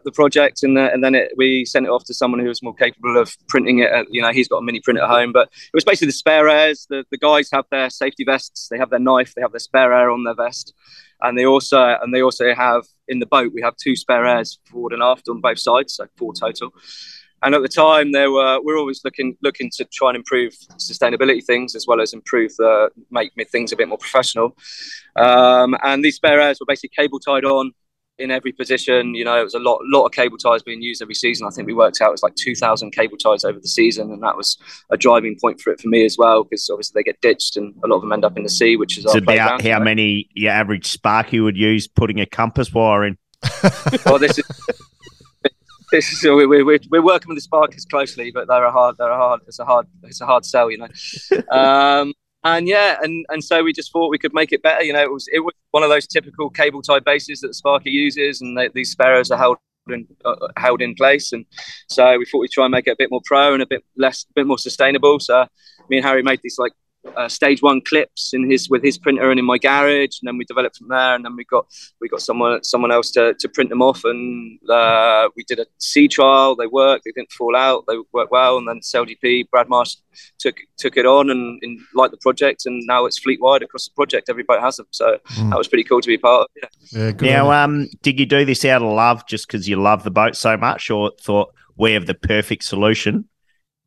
the project and, uh, and then it, we sent it off to someone who was more capable of printing it. At, you know, he's got a mini print at home, but it was basically the spare airs. The, the guys have their safety vests, they have their knife, they have their spare air on their vest, and they also and they also have in the boat we have two spare airs forward and aft on both sides, so four total. And at the time, there were we're always looking looking to try and improve sustainability things as well as improve the make things a bit more professional. Um, and these spare airs were basically cable tied on in every position. You know, it was a lot, lot of cable ties being used every season. I think we worked out it was like 2,000 cable ties over the season, and that was a driving point for it for me as well because obviously they get ditched and a lot of them end up in the sea, which is it's about how many your average sparky would use putting a compass wire in. well, this is. This is, we're, we're, we're working with the Sparkers closely, but they're a hard, they're a hard, it's a hard, it's a hard sell, you know. Um, and yeah, and and so we just thought we could make it better. You know, it was it was one of those typical cable tie bases that Sparky uses, and they, these spare airs are held in, uh, held in place. And so we thought we'd try and make it a bit more pro and a bit less, a bit more sustainable. So me and Harry made these like uh, stage one clips in his with his printer and in my garage, and then we developed from there. And then we got we got someone someone else to, to print them off, and uh, we did a sea trial. They worked, they didn't fall out, they worked well. And then SailGP, Brad Marsh took took it on and, and liked the project, and now it's fleet wide across the project. Every boat has them, so mm. that was pretty cool to be part of. Yeah. yeah now, um, did you do this out of love, just because you love the boat so much, or thought we have the perfect solution?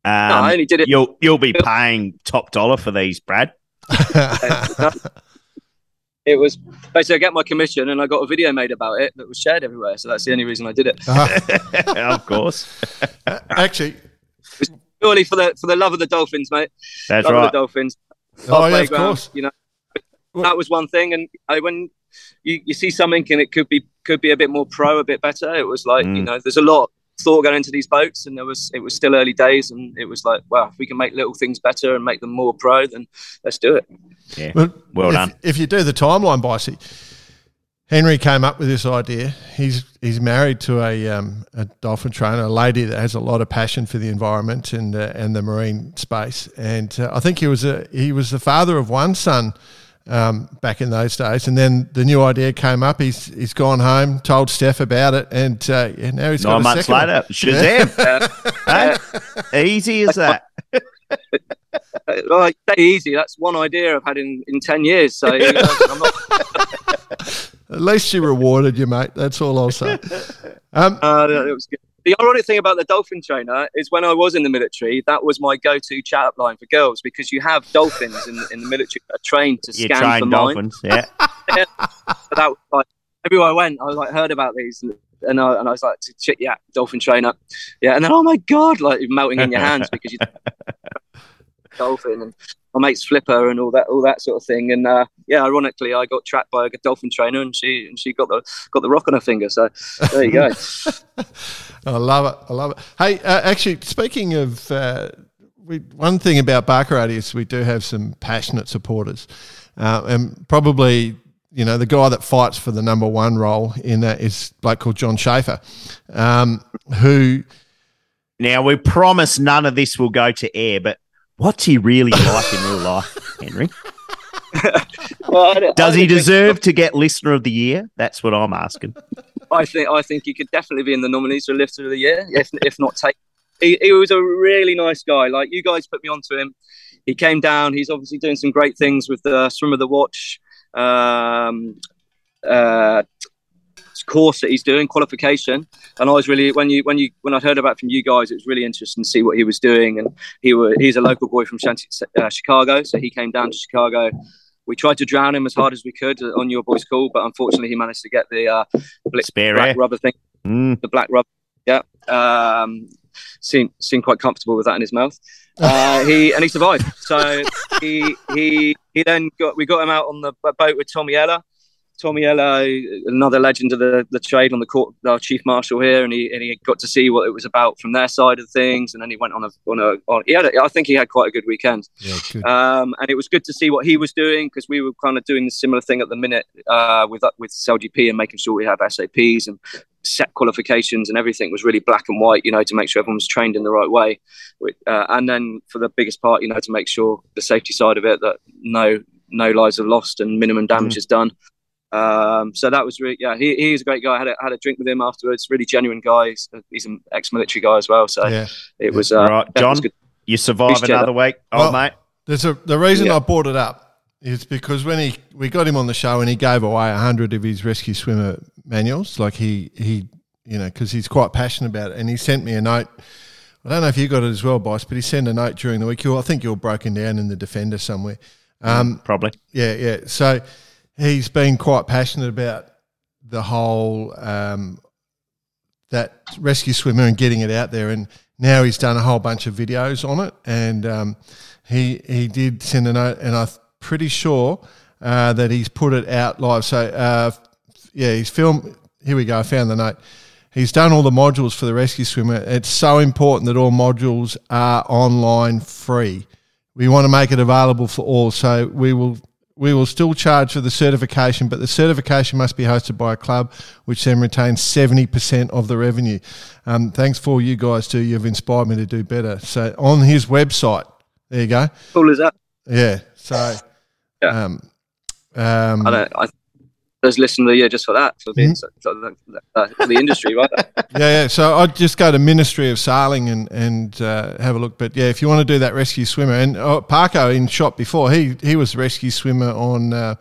Um, no, I only did it. You'll you'll be paying top dollar for these, Brad. it was basically I get my commission and I got a video made about it that was shared everywhere. So that's the only reason I did it. Uh-huh. of course. Actually, purely for the for the love of the dolphins, mate. That's love right. the dolphins. Oh yeah, of course. You know, that was one thing, and I, when you, you see something and it could be could be a bit more pro, a bit better. It was like mm. you know, there's a lot thought going into these boats, and there was it was still early days, and it was like, wow, if we can make little things better and make them more pro, then let's do it. Yeah, well, well if, done. If you do the timeline, Bicey, Henry came up with this idea. He's he's married to a um, a dolphin trainer, a lady that has a lot of passion for the environment and uh, and the marine space. And uh, I think he was a he was the father of one son um, back in those days. And then the new idea came up. He's he's gone home, told Steph about it, and, uh, and now he's Nine got a months second later, one. Shazam. Hey? Easy as that. like say easy. That's one idea I've had in, in ten years. So you know, I'm not, At least you rewarded you, mate. That's all I'll say. Um, uh, it was good. The ironic thing about the dolphin trainer is when I was in the military, that was my go-to chat up line for girls because you have dolphins in, in the military that are trained to You scan for train mine. dolphins. Yeah. That was like everywhere I went, I was like heard about these, and, and, I, and I was like, "Shit, yeah, dolphin trainer, yeah." And then, oh my god, like melting in your hands because you dolphin and my mate's flipper and all that, all that sort of thing. And uh, yeah, ironically, I got trapped by a dolphin trainer, and she and she got the got the rock on her finger. So there you go. I love it. I love it. Hey, uh, actually, speaking of, uh, we, one thing about Barkarati is we do have some passionate supporters, uh, and probably you know the guy that fights for the number one role in that is a bloke called John Schaefer, um, who Now we promise none of this will go to air, but what's he really like in real life, Henry? Well, Does he deserve to get listener of the year? That's what I'm asking. I think I think he could definitely be in the nominees for Lifter of the Year, if if not take. He, he was a really nice guy. Like you guys put me onto him. He came down. He's obviously doing some great things with the Swim of the Watch um, uh, course that he's doing, qualification. And I was really when you when you when I heard about from you guys, it was really interesting to see what he was doing. And he was he's a local boy from Shanty, uh, Chicago, so he came down to Chicago. We tried to drown him as hard as we could on your boys' call, but unfortunately, he managed to get the uh, bl- black rubber thing Mm. the black rubber. Yeah, um, seemed seemed quite comfortable with that in his mouth. Uh, he and he survived. So he he he then got we got him out on the boat with Tommy Ella. Tommy Ella, another legend of the, the trade on the court, our chief marshal here, and he and he got to see what it was about from their side of things. And then he went on a on a on, he had a, I think he had quite a good weekend. yeah, good. Um, and it was good to see what he was doing because we were kind of doing the similar thing at the minute uh, with with SailGP and making sure we have SAPs and set qualifications and everything was really black and white, you know, to make sure everyone was trained in the right way. Uh, and then for the biggest part, you know, to make sure the safety side of it that no no lives are lost and minimum damage is done. Um, so that was really, yeah, he, he's a great guy. I had a, had a drink with him afterwards. Really genuine guy. He's, he's an ex-military guy as well. So yeah. it was, uh, All right, yeah, it was John, good. you survive Appreciate another week. Oh, Well- mate. There's a the reason Yeah. I brought it up is because when he we got him on the show and he gave away hundred of his rescue swimmer manuals, like he he you know because he's quite passionate about it, and he sent me a note. I don't know if you got it as well, boss, but he sent a note during the week. You, I think you were broken down in the defender somewhere. Um, Probably. yeah, yeah. So he's been quite passionate about the whole um, that rescue swimmer and getting it out there. And now he's done a whole bunch of videos on it. And um, he he did send a note, and I'm pretty sure uh, that he's put it out live. So uh, yeah, he's filmed. Here we go. I found the note. He's done all the modules for the rescue swimmer. It's so important that all modules are online free. We want to make it available for all. So we will we will still charge for the certification, but the certification must be hosted by a club, which then retains seventy percent of the revenue. Um, thanks for you guys too. You've inspired me to do better. So on his website, there you go. Cool as that. Yeah. So Yeah. um, um, I don't. I there's listen of the year just for that for being Mm-hmm. so, so the, for the industry, right? yeah, yeah. So I'd just go to Ministry of Sailing and and uh, have a look. But yeah, if you want to do that rescue swimmer, and uh, Parko in shot before, he he was rescue swimmer on. Uh,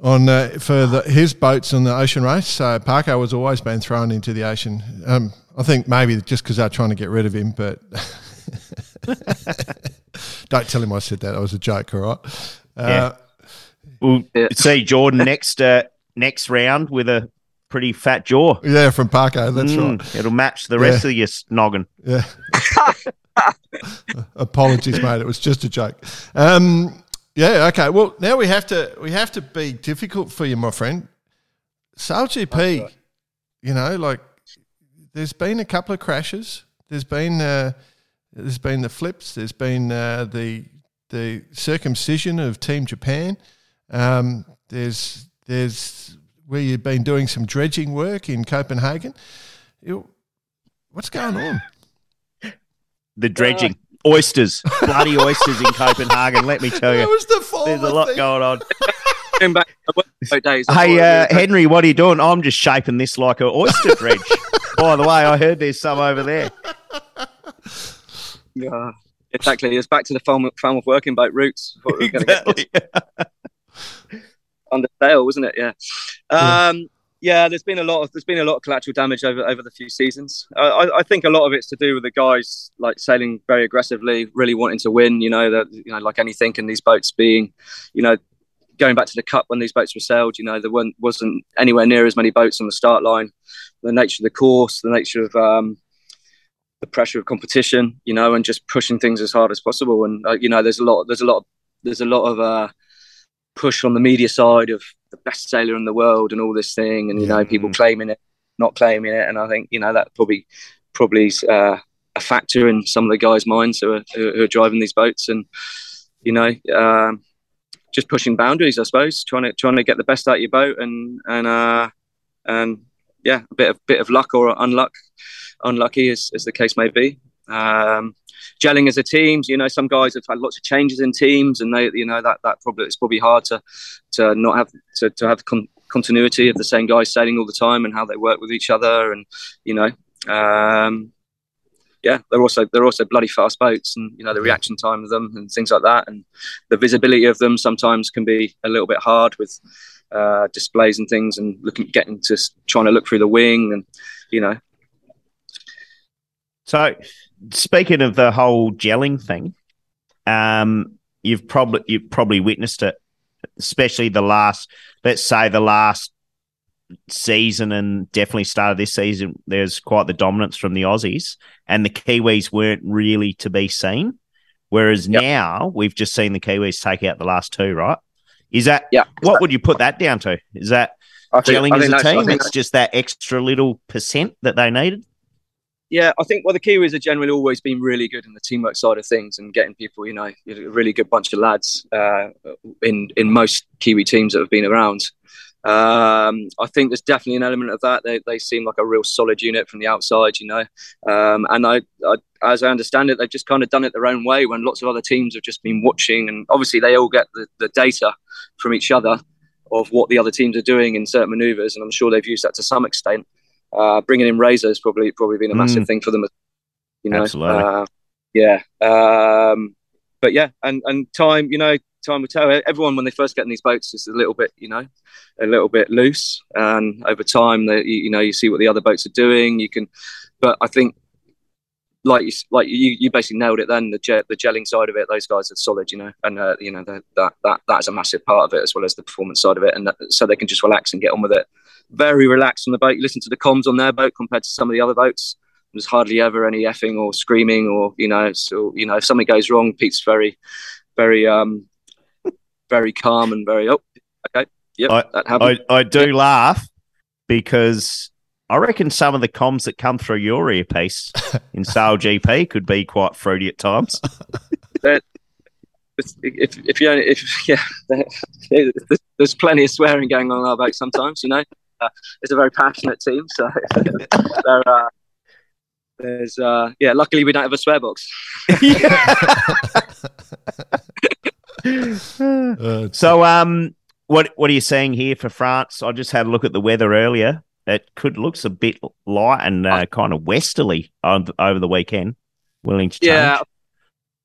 on uh, for the, his boats on the ocean race, so Parko was always been thrown into the ocean. Um, I think maybe just because they're trying to get rid of him, but don't tell him I said that. It was a joke, all right? Uh, We'll Yeah. see Jordan next uh, next round with a pretty fat jaw. yeah, from Parko, that's Mm, right. It'll match the rest of your s- noggin. Yeah. Apologies, mate. It was just a joke. Um, yeah. Okay. Well, now we have to we have to be difficult for you, my friend. Sail GP. You know, like there's been a couple of crashes. There's been uh, there's been the flips. There's been uh, the the circumcision of Team Japan. Um, there's there's where you've been doing some dredging work in Copenhagen. You, what's going on? The dredging. oysters, bloody oysters in Copenhagen. Let me tell you, was the there's a lot thing. going on. Back to the workboat days. Hey, uh. Henry, what are you doing? I'm just shaping this like an oyster dredge. By the way, I heard there's some over there. Yeah, exactly. It's back to the farm, farm of working boat roots. What we're gonna get Exactly. under sail, wasn't it? Yeah. Um, yeah, there's been a lot of there's been a lot of collateral damage over over the few seasons. I, I, I think a lot of it's to do with the guys like sailing very aggressively, really wanting to win. You know that you know like anything in these boats being, you know, going back to the cup when these boats were sailed. You know there weren't, wasn't anywhere near as many boats on the start line. The nature of the course, the nature of um, the pressure of competition. You know, and just pushing things as hard as possible. And uh, you know, there's a lot there's a lot there's a lot of uh, push on the media side of the best sailor in the world and all this thing, and you know, people Mm. claiming it, not claiming it, and I think you know that probably probably is, uh, a factor in some of the guys' minds who are, who who are driving these boats, and you know, um, just pushing boundaries, I suppose, trying to trying to get the best out of your boat, and and uh, and yeah, a bit of bit of luck or unluck, unlucky as, as the case may be. Um, gelling as a team, you know, some guys have had lots of changes in teams, and they, you know, that that probably it's probably hard to to not have to, to have con- continuity of the same guys sailing all the time and how they work with each other, and you know, um, yeah, they're also they're also bloody fast boats, and you know the reaction time of them and things like that, and the visibility of them sometimes can be a little bit hard with uh, displays and things, and looking getting to trying to look through the wing, and you know, So, speaking of the whole gelling thing, um, you've probably you've probably witnessed it, especially the last, let's say the last season and definitely start of this season. There's quite the dominance from the Aussies, and the Kiwis weren't really to be seen. Whereas Yep. now we've just seen the Kiwis take out the last two, right? Is that yeah. what would you put that down to? Is that I gelling I as a team? It's just that extra little percent that they needed. Yeah, I think well, the Kiwis have generally always been really good in the teamwork side of things and getting people, you know, a really good bunch of lads uh, in in most Kiwi teams that have been around. Um, I think there's definitely an element of that. They, they seem like a real solid unit from the outside, you know. Um, and I, I, as I understand it, they've just kind of done it their own way when lots of other teams have just been watching. And obviously, they all get the, the data from each other of what the other teams are doing in certain maneuvers. And I'm sure they've used that to some extent. Uh, bringing in Razor has probably probably been a massive Mm. thing for them. You know, Absolutely. Uh, yeah. Um, but yeah, and and time, you know, time will tell. Everyone when they first get in these boats is a little bit, you know, a little bit loose, and over time, they, you, you know, you see what the other boats are doing. You can, but I think. Like you, like you, you basically nailed it. Then the ge- the gelling side of it, those guys are solid, you know, and uh, you know that that that that's a massive part of it as well as the performance side of it, and that, so they can just relax and get on with it. Very relaxed on the boat. You listen to the comms on their boat compared to some of the other boats. There's hardly ever any effing or screaming or you know, so you know if something goes wrong, Pete's very, very um, very calm and very oh, okay, yep, I- that happened. I, I do laugh because I reckon some of the comms that come through your earpiece in Sail GP could be quite fruity at times. if if you only, if yeah, there's, there's plenty of swearing going on in our boat sometimes. You know, uh, it's a very passionate team, so there, uh, there's uh, yeah. Luckily, we don't have a swear box. So, um, what what are you saying here for France? I just had a look at the weather earlier. It could looks a bit light and uh, kind of westerly on, over the weekend. Willing to change. Yeah,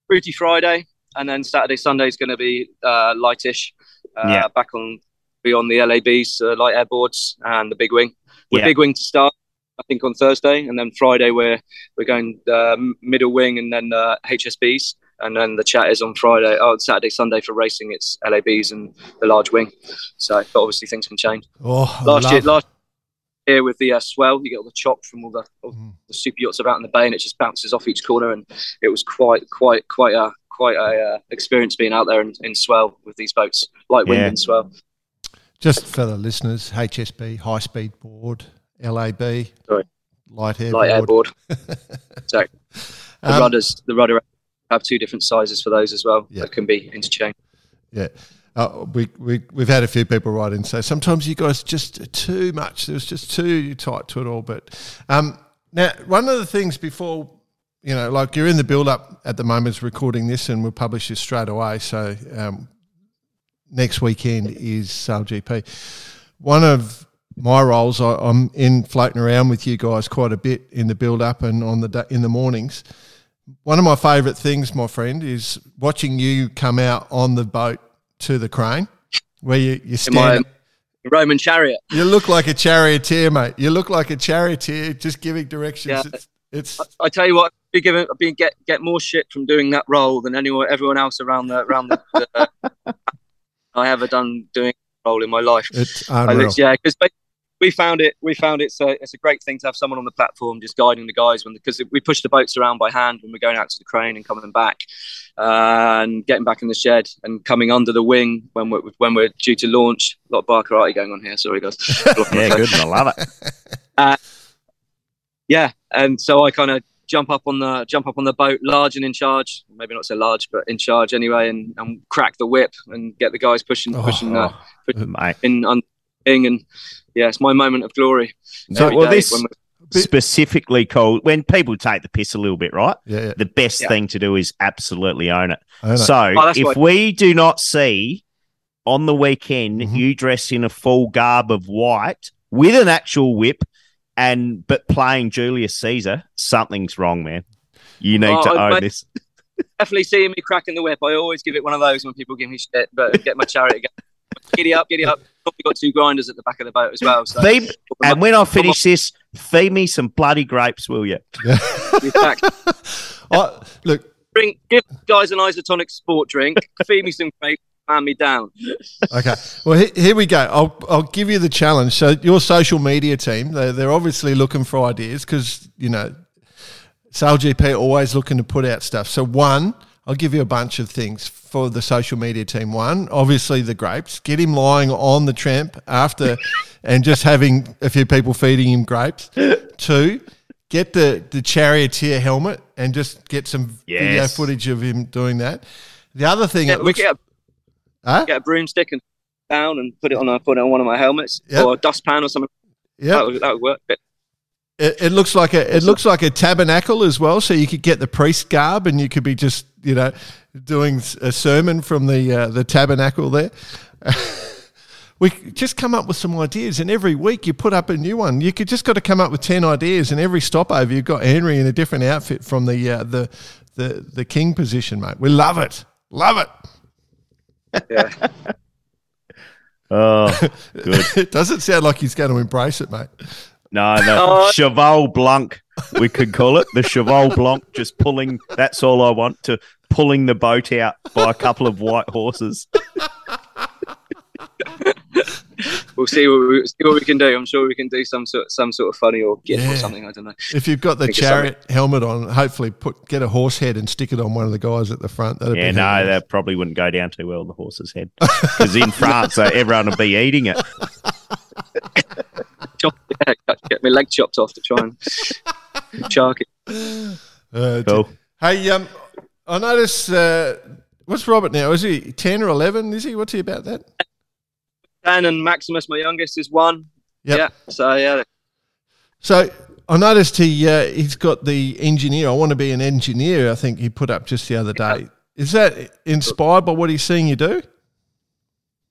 fruity Friday, and then Saturday Sunday is going to be uh, lightish. Uh, Yeah. back on be on the LABs, uh, light airboards, and the big wing. We're Yeah. big wing to start. I think on Thursday, and then Friday we're we're going uh, middle wing, and then uh, HSBs, and then the chat is on Friday. Oh, Saturday Sunday for racing, it's LABs and the large wing. So, but obviously things can change. oh, Last year, last year with the uh, swell, you get all the chop from all the all Mm. the super yachts about in the bay, and it just bounces off each corner, and it was quite quite quite a quite a uh, experience being out there in, in swell with these boats, light wind Yeah. and swell. Just for the listeners, HSB, high speed board, LAB, Sorry. light air light board. airboard. so the Um, rudders, the rudder have two different sizes for those as well Yeah. that can be interchanged. Yeah. Uh, we, we, we've had a few people write in say sometimes you guys just too much. It was just too tight to it all. But um, now, one of the things before, you know, like you're in the build up at the moment, is recording this, and we'll publish this straight away. So um, next weekend is SailGP. One of my roles, I, I'm in floating around with you guys quite a bit in the build up and on the da- in the mornings. One of my favourite things, my friend, is watching you come out on the boat to the crane, where you you stand. Roman chariot. You look like a charioteer, mate. You look like a charioteer, just giving directions. Yeah. It's, it's I tell you what, be given, be get get more shit from doing that role than anyone, everyone else around the around the. the I ever done doing a role in my life. it's unreal. yeah, because we found it. We found it's a it's a great thing to have someone on the platform just guiding the guys when because we push the boats around by hand when we're going out to the crane and coming back, uh, and getting back in the shed and coming under the wing when we're when we're due to launch. A lot of bar karate going on here. Sorry guys. Yeah, good. I love it. yeah, and so I kind of jump up on the jump up on the boat, large and in charge. Maybe not so large, but in charge anyway, and, and crack the whip and get the guys pushing pushing uh, Mate. in on thing. And yeah, it's my moment of glory. So, well, this specifically, called when people take the piss a little bit, right? yeah, yeah. The best Yeah. thing to do is absolutely own it. I know. So, Oh, if we do not see on the weekend Mhm. you dress in a full garb of white with an actual whip and but playing Julius Caesar, something's wrong, man. You need Oh, to own mate- this. definitely seeing me cracking the whip. I always give it one of those when people give me shit, but get my chariot again. Giddy up, giddy up. Probably got two grinders at the back of the boat as well. So Feed, and when I finish this, feed me some bloody grapes, will you? in fact, I, look, drink, give guys an isotonic sport drink, feed me some grapes, hand me down. Okay. Well, he, here we go. I'll, I'll give you the challenge. So, your social media team, they're, they're obviously looking for ideas because, you know, SailGP always looking to put out stuff. So, one, I'll give you a bunch of things for the social media team. One, obviously the grapes. Get him lying on the tramp after and just having a few people feeding him grapes. Two, get the, the charioteer helmet and just get some video footage of him doing that. The other thing, Yeah, it we get huh? get a broomstick and down and put it on a, put it on one of my helmets Yep. or a dustpan or something. Yeah, That, would, that would work. It, it looks like a it looks like a tabernacle as well. So you could get the priest garb, and you could be just you know doing a sermon from the uh, the tabernacle there. we just come up with some ideas, and every week you put up a new one. You could just got to come up with ten ideas, and every stopover you've got Henry in a different outfit from the uh, the the the king position, mate. We love it, love it. Yeah, Oh, good. it doesn't sound like he's going to embrace it, mate. No, no. Oh. Cheval Blanc, we could call it. The Cheval Blanc just pulling, that's all I want, to pulling the boat out by a couple of white horses. We'll see what we, see what we can do. I'm sure we can do some sort some sort of funny or gift Yeah. or something. I don't know. If you've got the Think chariot helmet on, hopefully put get a horse head and stick it on one of the guys at the front. That'd Yeah, be no, that probably wouldn't go down too well, the horse's head. Because in France, uh, everyone would be eating it. Chop, yeah, get my leg chopped off to try and shark it. Uh, Cool. Hey, um, I notice. Uh, what's Robert now? Is he ten or eleven? Is he? What's he about that? Dan and Maximus, my youngest, is one. Yep. Yeah. So yeah, So I noticed he uh, he's got the engineer. I want to be an engineer. I think he put up just the other day. Is that inspired by what he's seeing you do?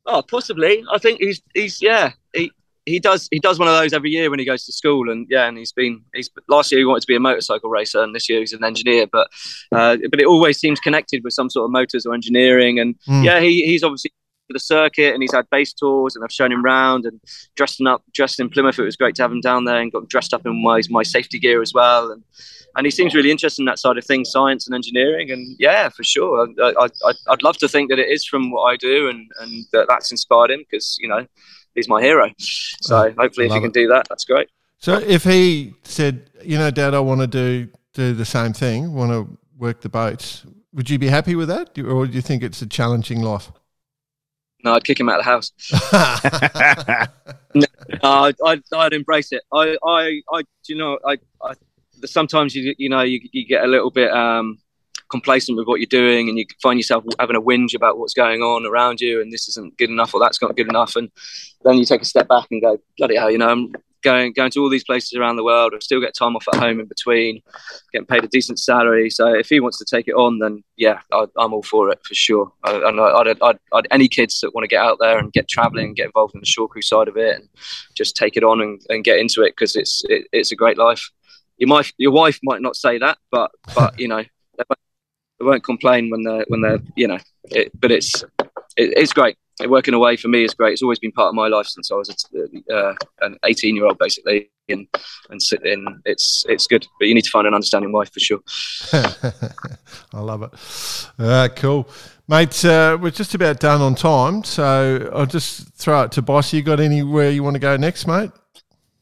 Oh, possibly. I think he's he's yeah. He he does he does one of those every year when he goes to school, and yeah, and he's been he's last year he wanted to be a motorcycle racer, and this year he's an engineer. But uh, but it always seems connected with some sort of motors or engineering, and Mm. yeah, he he's obviously to the circuit, and he's had base tours, and I've shown him round and dressing up dressed in Plymouth. It was great to have him down there, and got dressed up in my my safety gear as well, and. And he seems really interested in that side of things, science and engineering. And yeah, for sure, I, I'd love to think that it is from what I do, and, and that that's inspired him because you know he's my hero. So Oh, hopefully, if you can it. do that, that's great. So if he said, you know, Dad, I want to do do the same thing, want to work the boats, would you be happy with that, or do you think it's a challenging life? No, I'd kick him out of the house. Uh, I'd, I'd, I'd embrace it. I, I, I, you know, I, I sometimes you, you know, you, you get a little bit um, complacent with what you're doing and you find yourself having a whinge about what's going on around you and this isn't good enough or that's not good enough and then you take a step back and go bloody hell you know i'm going going to all these places around the world I still get time off at home in between getting paid a decent salary so if he wants to take it on then yeah I, am all for it for sure I, I'd, I'd, I'd, any kids that want to get out there and get traveling and get involved in the short crew side of it and just take it on and, and get into it because it's it, it's a great life your wife your wife might not say that but but you know they won't complain when they're when they're you know. It, but it's it, it's great. Working away for me is great. It's always been part of my life since I was a, uh, an 18 year old, basically, and and sit in. It's it's good, but you need to find an understanding wife for sure. I love it. Uh, cool, mate. Uh, we're just about done on time, so I'll just throw it to Boss. You got anywhere you want to go next, mate?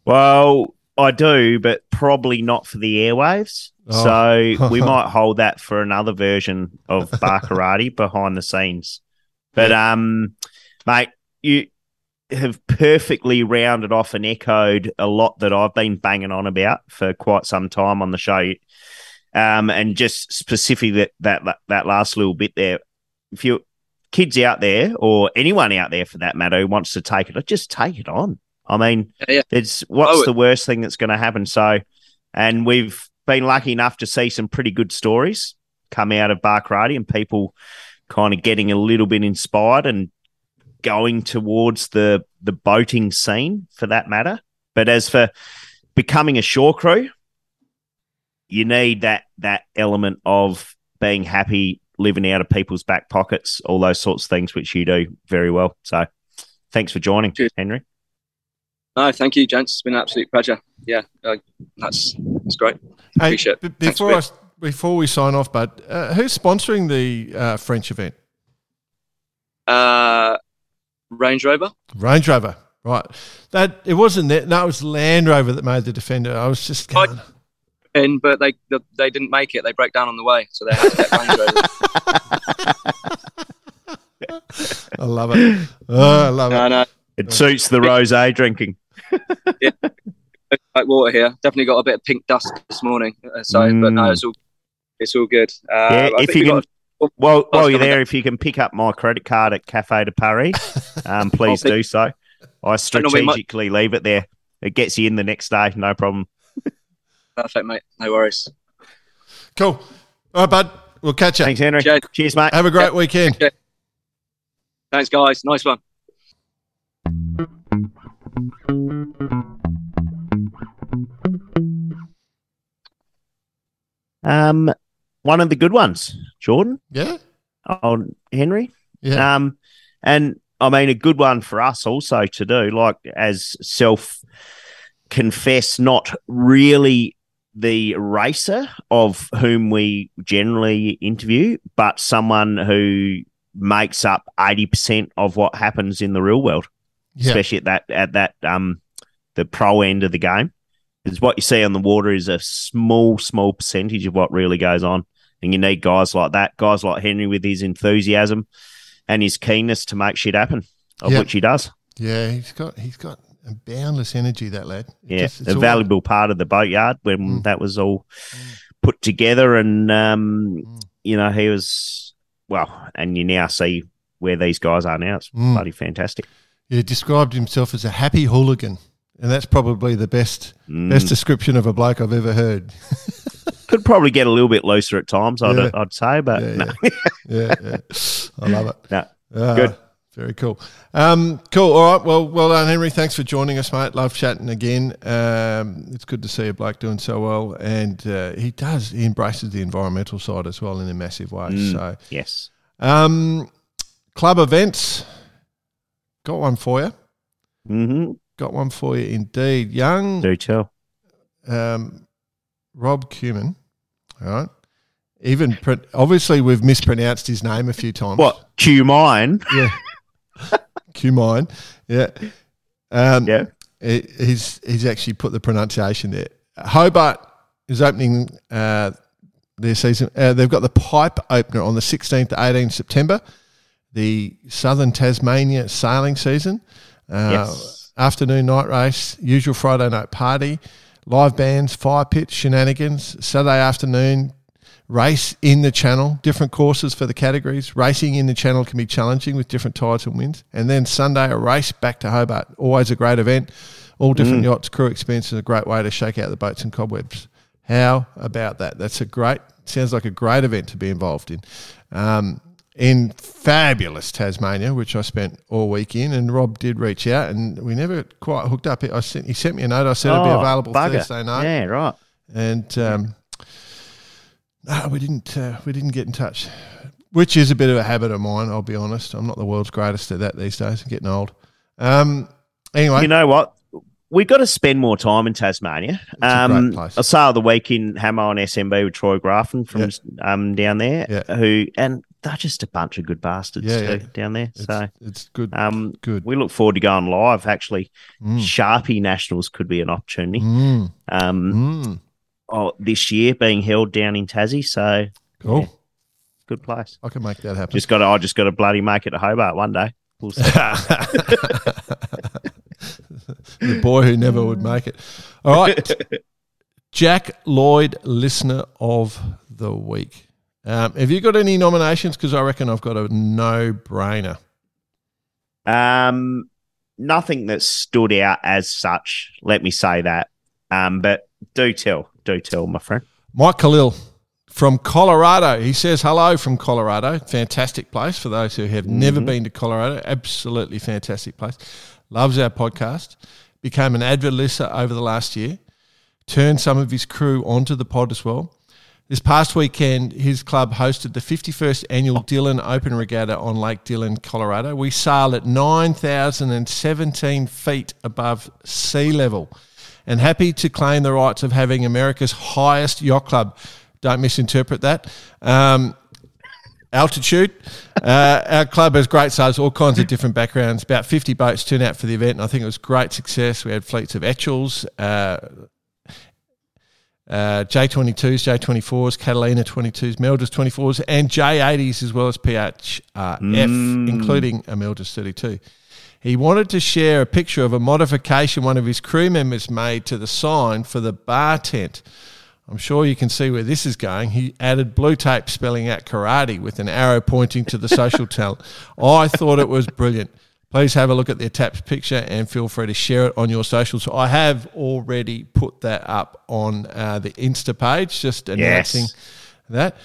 Well, I do, but probably not for the airwaves. Oh. So we might hold that for another version of Barkarati behind the scenes. But um, mate, you have perfectly rounded off and echoed a lot that I've been banging on about for quite some time on the show. Um, and just specifically that, that that last little bit there, if you kids out there or anyone out there for that matter who wants to take it, just take it on. I mean, yeah, yeah. it's what's oh, the worst thing that's going to happen? So, and we've been lucky enough to see some pretty good stories come out of Barkarati and people kind of getting a little bit inspired and going towards the the boating scene for that matter. But as for becoming a shore crew, you need that that element of being happy, living out of people's back pockets, all those sorts of things, which you do very well. So, thanks for joining, Cheers. Henry. No, thank you, gents. It's been an absolute pleasure. Yeah, uh, that's that's great. Hey, Appreciate it. B- before I, before we sign off, but uh, who's sponsoring the uh, French event? Uh, Range Rover. Range Rover, right? That it wasn't that. No, it was Land Rover that made the Defender. I was just going. In, but they they didn't make it. They broke down on the way, so they had to get Range Rover. I love it. Oh, I love no, it. No. It suits the rosé drinking yeah, like water here. Definitely got a bit of pink dust this morning. Uh, so, mm. but no, mm. it's all it's all good. Uh, yeah, if you can. Well, while you're there, if you can pick up my credit card at Cafe de Paris, um, please do so. I strategically I leave it there. It gets you in the next day, no problem. Perfect, mate. No worries. Cool. All right, bud. We'll catch you. Thanks, Henry. Cheers, Cheers mate. Have a great weekend. Thanks, guys. Nice one. Um, one of the good ones, Jordan. Yeah. On Henry. Yeah. Um, and I mean a good one for us also to do, like as self confess, not really the racer of whom we generally interview, but someone who makes up eighty percent of what happens in the real world, yeah. especially at that at that um the pro end of the game. Because what you see on the water is a small, small percentage of what really goes on. And you need guys like that, guys like Henry with his enthusiasm and his keenness to make shit happen, of which he does. Yeah, he's got he's got a boundless energy, that lad. It yeah, just, a valuable part of the boatyard when mm. that was all mm. put together. And, um, mm. you know, he was, well, and you now see where these guys are now. It's mm. bloody fantastic. Yeah, described himself as a happy hooligan and that's probably the best mm. best description of a bloke I've ever heard. Could probably get a little bit looser at times, I'd, yeah. I'd say, but yeah, no. yeah, yeah, I love it. No, uh, good. Very cool. Um, cool. All right. Well, well done, Henry. Thanks for joining us, mate. Love chatting again. Um, it's good to see a bloke doing so well, and uh, he does. He embraces the environmental side as well in a massive way. Mm, so yes. Um, club events. Got one for you. Mm-hmm. Got one for you indeed. Young. Do tell. Um, Rob Cumin. All right. Even obviously we've mispronounced his name a few times. What Cumine? Yeah, Cumine. Yeah, um, yeah. He's he's actually put the pronunciation there. Hobart is opening uh, their season. Uh, they've got the pipe opener on the 16th to 18th September. The Southern Tasmania sailing season. Uh, yes afternoon night race, usual Friday night party, live bands, fire pit, shenanigans, Saturday afternoon, race in the channel, different courses for the categories. Racing in the channel can be challenging with different tides and winds. And then Sunday, a race back to Hobart. Always a great event. All different yachts, crew and a great way to shake out the boats and cobwebs. How about that? That's a great, sounds like a great event to be involved in. Um, in fabulous Tasmania, which I spent all week in, and Rob did reach out, and we never quite hooked up. I sent, he sent me a note. I said it'd be Oh, available bugger. Thursday night Yeah, right. and um, no, we didn't. Uh, we didn't get in touch, which is a bit of a habit of mine. I'll be honest. I'm not the world's greatest at that these days. I'm getting old. Um, anyway, You know what? We've got to spend more time in Tasmania. great Um, place. I saw the week in Hammer on SMB with Troy Graffin from um down there, Yeah. who and they're just a bunch of good bastards Yeah, too yeah. down there. it's, So it's good. um, good. we look forward to going live. Actually, Mm. Sharpie Nationals could be an opportunity. Mm. Um, Mm. oh, this year being held down in Tassie, so Cool. Yeah. good place. I can make that happen. Just got to, I just got to bloody make it to Hobart one day. We'll see. the boy who never would make it. All right. Jack Lloyd, listener of the week. Um, have you got any nominations? Because I reckon I've got a no brainer. Um, nothing that stood out as such. Let me say that. Um, but do tell, do tell, my friend. Mike Khalil from Colorado. He says hello from Colorado. Fantastic place for those who have never been to Colorado. Absolutely fantastic place. Loves our podcast. Became an avid listener over the last year. Turned some of his crew onto the pod as well. This past weekend, his club hosted the 51st annual Dillon Open Regatta on Lake Dillon, Colorado. We sailed at 9,017 feet above sea level and happy to claim the rights of having America's highest yacht club. Don't misinterpret that. Um, altitude. Uh, our club has great sailors, all kinds of different backgrounds. About 50 boats turned out for the event, and I think it was great success. We had fleets of Etchells, uh, uh, J22s, J24s, Catalina 22s, Melges 24s, and J80s as well as PHRF, including a Melges 32. He wanted to share a picture of a modification one of his crew members made to the sign for the bar tent. I'm sure you can see where this is going. He added blue tape spelling out karate with an arrow pointing to the social talent. I thought it was brilliant. Please have a look at the attached picture and feel free to share it on your socials. I have already put that up on uh, the Insta page, just announcing that.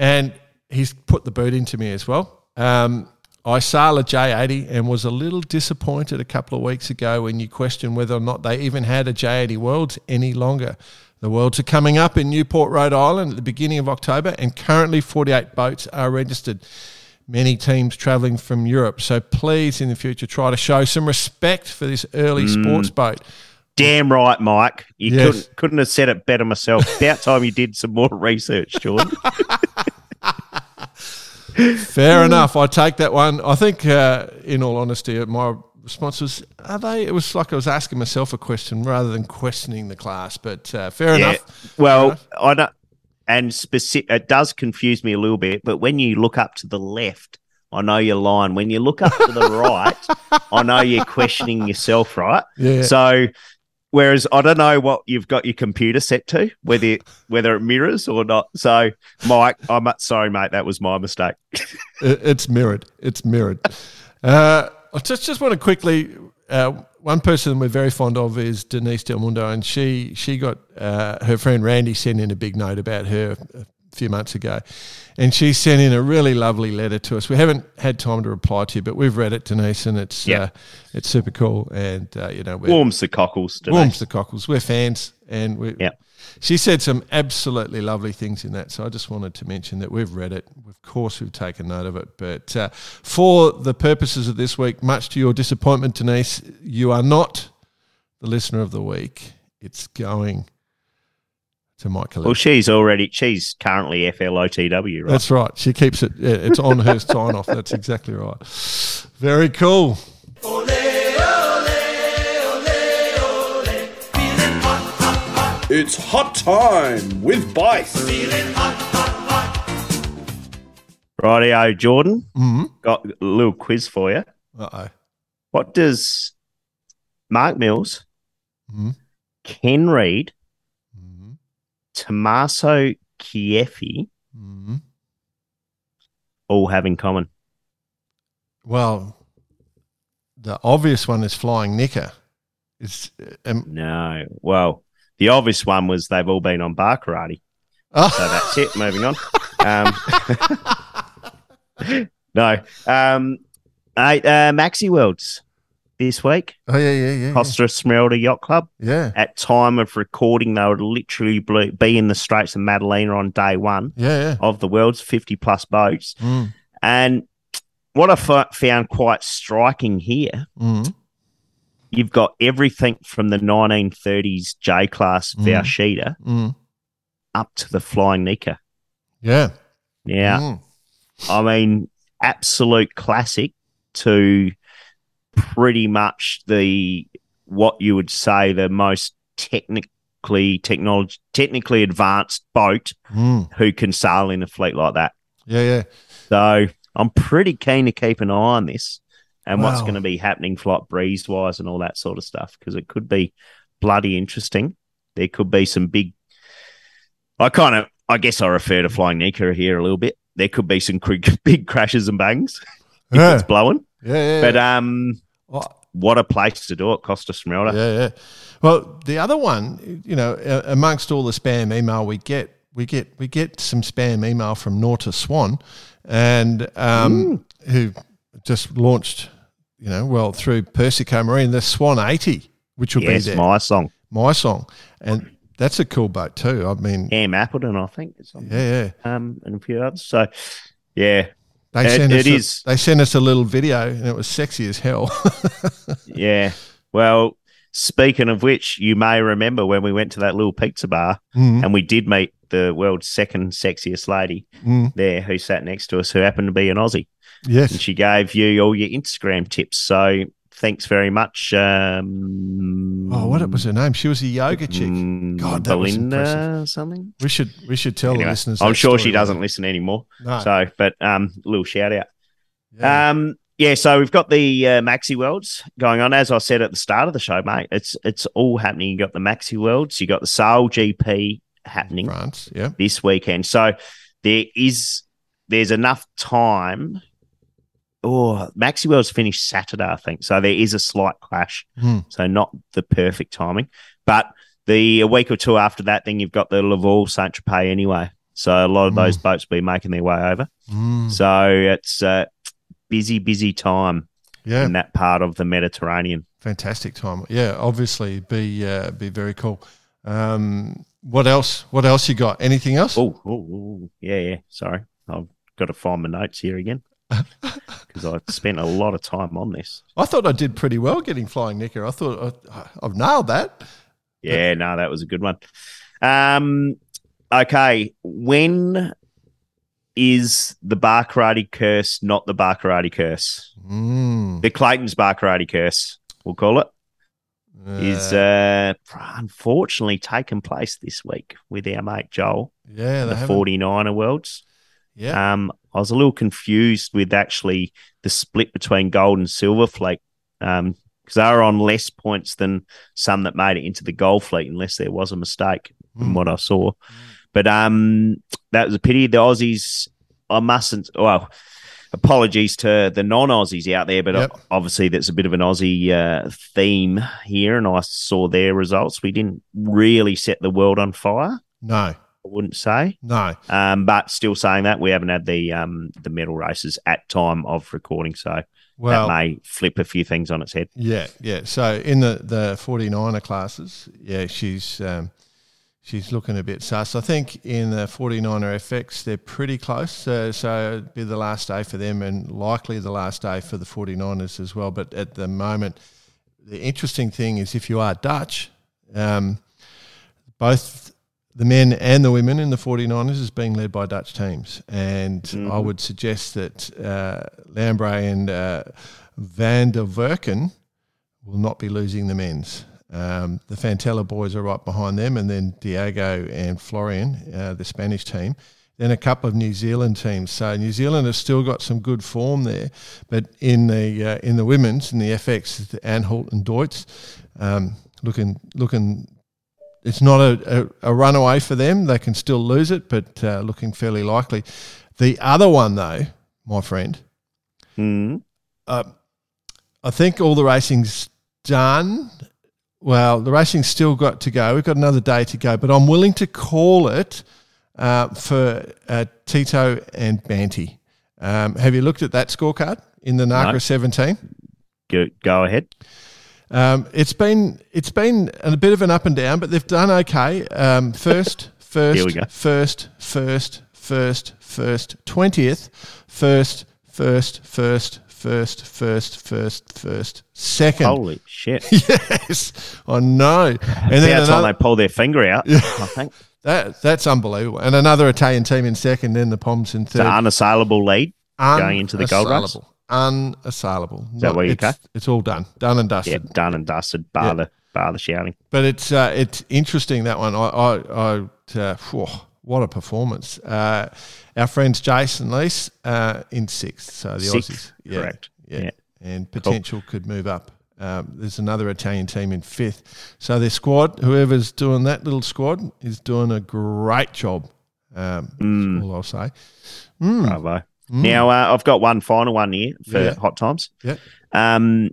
And he's put the boot into me as well. Um, I sailed a J80 and was a little disappointed a couple of weeks ago when you questioned whether or not they even had a J80 Worlds any longer. The Worlds are coming up in Newport, Rhode Island at the beginning of October, and currently 48 boats are registered. Many teams travelling from Europe. So please, in the future, try to show some respect for this early sports boat. Damn right, Mike. You Yes. couldn't, couldn't have said it better myself. About time you did some more research, Jordan. Fair enough. I take that one. I think, uh, in all honesty, my response was, "Are they?" It was like I was asking myself a question rather than questioning the class. But uh, fair yeah. enough. Fair Well, enough. I don't, and specific, it does confuse me a little bit. But when you look up to the left, I know you're lying. When you look up to the right, I know you're questioning yourself, right? Yeah. So, whereas I don't know what you've got your computer set to, whether it, whether it mirrors or not. So, Mike, I'm sorry, mate. That was my mistake. It- it's mirrored. It's mirrored. Uh, I just just want to quickly. Uh, one person we're very fond of is Denise Del Mundo, and she she got uh, her friend Randy sent in a big note about her a few months ago, and she sent in a really lovely letter to us. We haven't had time to reply to you, but we've read it, Denise, and it's uh, it's super cool, and uh, you know we're, Warms the cockles today. warms the cockles. We're fans, and we. Yeah. She said some absolutely lovely things in that, so I just wanted to mention that we've read it. Of course, we've taken note of it. But uh, for the purposes of this week, much to your disappointment, Denise, you are not the listener of the week. It's going to Michael. Well, she's already, she's currently FLOTW, right? That's right. She keeps it. Yeah, it's on her sign off. That's exactly right. Very cool. It's hot time with Bice. Rightio, Jordan. Mm-hmm. Got a little quiz for you. Uh oh. What does Mark Mills, Mhm. Ken Read, Mhm. Tommaso Chieffi Mhm. all have in common? Well, the obvious one is Flying Nikka. It's um, No. Well, the obvious one was they've all been on bar karate. Oh. So that's it. Moving on. Um, no. Um, eight, uh, Maxi Worlds this week. oh yeah, yeah, yeah, Costa Smeralda Yacht Club. yeah, At time of recording, they would literally be in the Straits of Maddalena on day one yeah, yeah. of the world's 50 plus boats. Mm, And what I f- found quite striking here, mm, you've got everything from the 1930s J class Mm. Velsheda mm, up to the Flying Nikka. yeah, Now, mm, I mean, absolute classic to pretty much the what you would say the most technically technology technically advanced boat mm. who can sail in a fleet like that. yeah, yeah. So I'm pretty keen to keep an eye on this and what's going to be happening flight breeze wise and all that sort of stuff because it could be bloody interesting. There could be some big. I kind of, I guess I refer to Flying Nikka here a little bit. There could be some big crashes and bangs if Yeah. it's blowing. Yeah, yeah. But um, Well, what a place to do it, Costa Smeralda. yeah, yeah. Well, the other one, you know, amongst all the spam email we get, we get we get some spam email from Nautor Swan, and um, who just launched, you know, well through Persico Marine, the Swan eighty, which will Yes, be there, my song. my song, and that's a cool boat too. I mean, Cam Appleton, I think. yeah, yeah. Um, and a few others. So, yeah, They It- sent us it a, is. They sent us a little video, and it was sexy as hell. Yeah. Well, speaking of which, you may remember when we went to that little pizza bar Mm, and we did meet the world's second sexiest lady mm, there who sat next to us, who happened to be an Aussie. And yes. she gave you all your Instagram tips. So thanks very much. Um, Oh, what was her name? She was a yoga chick. mm, God, that was Belinda impressive. something. We should we should tell the listeners. I'm sure she doesn't listen anymore. No. So, but um, little shout out. Yeah. Um, yeah, so we've got the uh, Maxi Worlds going on. As I said at the start of the show, mate, it's it's all happening. You got the Maxi Worlds, you got the SailGP happening France. Yeah. this weekend. So there is there's enough time. Oh, Maxi Worlds finished Saturday, I think. So there is a slight clash. Hmm. So not the perfect timing, but the a week or two after that, then you've got the Les Voiles Saint Tropez anyway. So a lot of those boats will be making their way over. Mm, So it's a busy, busy time yeah. in that part of the Mediterranean. Fantastic time. Yeah. Obviously, be uh, be very cool. Um, what else? What else you got? Anything else? Oh, oh, oh, yeah, yeah. Sorry, I've got to find my notes here again because I spent a lot of time on this. I thought I did pretty well getting flying Nikka. I thought I, I've nailed that. Yeah, no, that was a good one. Um, okay, when is the bar karate curse not the bar karate curse? Mm. The Clayton's bar karate curse, we'll call it. is uh, unfortunately taken place this week with our mate Joel, yeah, the haven't- 49er Worlds. Yeah. Um, I was a little confused with actually the split between gold and silver fleet because they were on less points than some that made it into the gold fleet, unless there was a mistake Mm. what I saw. But um, that was a pity. The Aussies, I mustn't. Well, apologies to the non-Aussies out there, but Yep. obviously that's a bit of an Aussie uh, theme here, and I saw their results. We didn't really set the world on fire. no, I wouldn't say. no. Um, but still saying that we haven't had the um, the medal races at time of recording, so Well, that may flip a few things on its head. Yeah, yeah. So in the the 49er classes, yeah, she's um, she's looking a bit sus. I think in the 49er FX, they're pretty close. Uh, so it'd be the last day for them and likely the last day for the 49ers as well. But at the moment, the interesting thing is if you are Dutch, um, both the men and the women in the 49ers is being led by Dutch teams. And I would suggest that uh, Lambriex and uh, Van de Werken will not be losing the men's. Um, the Fantela boys are right behind them, and then Diego and Florian, uh, the Spanish team. Then a couple of New Zealand teams. So New Zealand has still got some good form there, but in the uh, in the women's in the FX, the Aanholt and Duetz, um, looking looking it's not a, a, a runaway for them. They can still lose it, but uh, looking fairly likely. The other one, though, my friend, Mm. uh, I think all the racing's done. Well, the racing's still got to go. We've got another day to go, but I'm willing to call it uh, for uh, Tita and Banti. Um, have you looked at that scorecard in the NACRA No. 17? Go, go ahead. Um, it's been it's been a bit of an up and down, but they've done okay. Um, first, first, Here we go. first, first, first, first, twentieth, first, first, first, first, first, first, first, second. Holy shit. yes, I know. And then time another, they pull their finger out, I think. that that's unbelievable. And another Italian team in second, then the Poms in It's an third. unassailable lead going into the gold race. Unassailable. Unassailable. that where you it's, it's all done, done and dusted. Yeah, done and dusted, bar, Yeah. the, bar the shouting. But it's uh, it's interesting that one. I I, I uh, phew, what a performance. Uh, our friends Jason Lease uh, in sixth, so the Sixth, Aussies, yeah, correct. yeah, Yeah. and potential could move up. Um, there's another Italian team in fifth, so their squad, whoever's doing that little squad, is doing a great job. Um, Mm. All I'll say. Mm. Bravo. Now, uh, I've got one final one here for Yeah. Hot Times. Yeah. Um,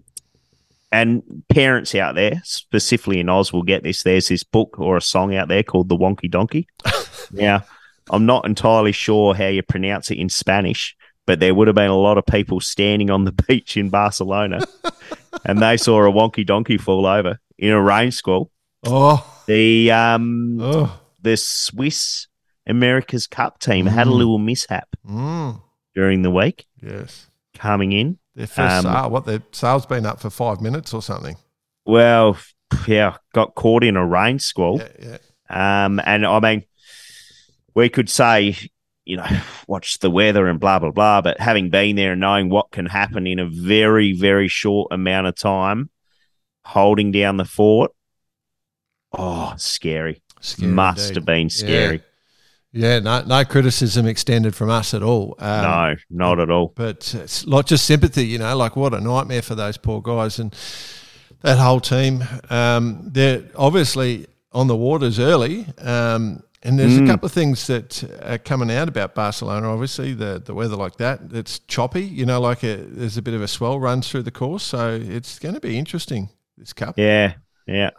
and parents out there, specifically in Oz, will get this. There's this book or a song out there called The Wonky Donkey. now, I'm not entirely sure how you pronounce it in Spanish, but there would have been a lot of people standing on the beach in Barcelona and they saw a wonky donkey fall over in a rain squall. Oh, The um, oh, the Swiss America's Cup team had a little mishap mm, during the week yes. coming in. Their first Um, sale. What their sale's been up for five minutes or something. Well, yeah, got caught in a rain squall. Yeah, yeah. Um, and I mean, we could say, you know, watch the weather and blah, blah, blah. But having been there and knowing what can happen in a very, very short amount of time, holding down the fort, oh, scary. Scary Must indeed. have been scary. Yeah, no, no criticism extended from us at all. Um, no, not at all. but it's like just sympathy, you know, like what a nightmare for those poor guys and that whole team. Um, they're obviously on the waters early, um, and there's Mm. a couple of things that are coming out about Barcelona. Obviously, the the weather like that, it's choppy. You know, like a, there's a bit of a swell runs through the course, so it's going to be interesting. This cup, Yeah, yeah.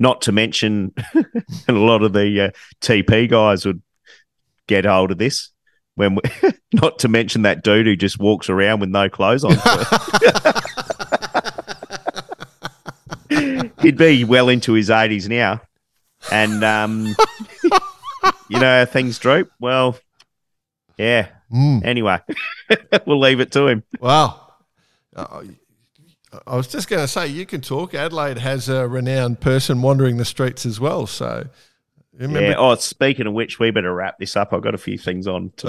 Not to mention, a lot of the uh, TP guys would get hold of this. When, we, not to mention that dude who just walks around with no clothes on. He'd be well into his eighties now, and um, you know how things droop. Well, yeah. Mm. Anyway, we'll leave it to him. Wow. Uh, I was just going to say, you can talk. Adelaide has a renowned person wandering the streets as well. So, remember, Yeah. Oh, speaking of which, we better wrap this up. I've got a few things on.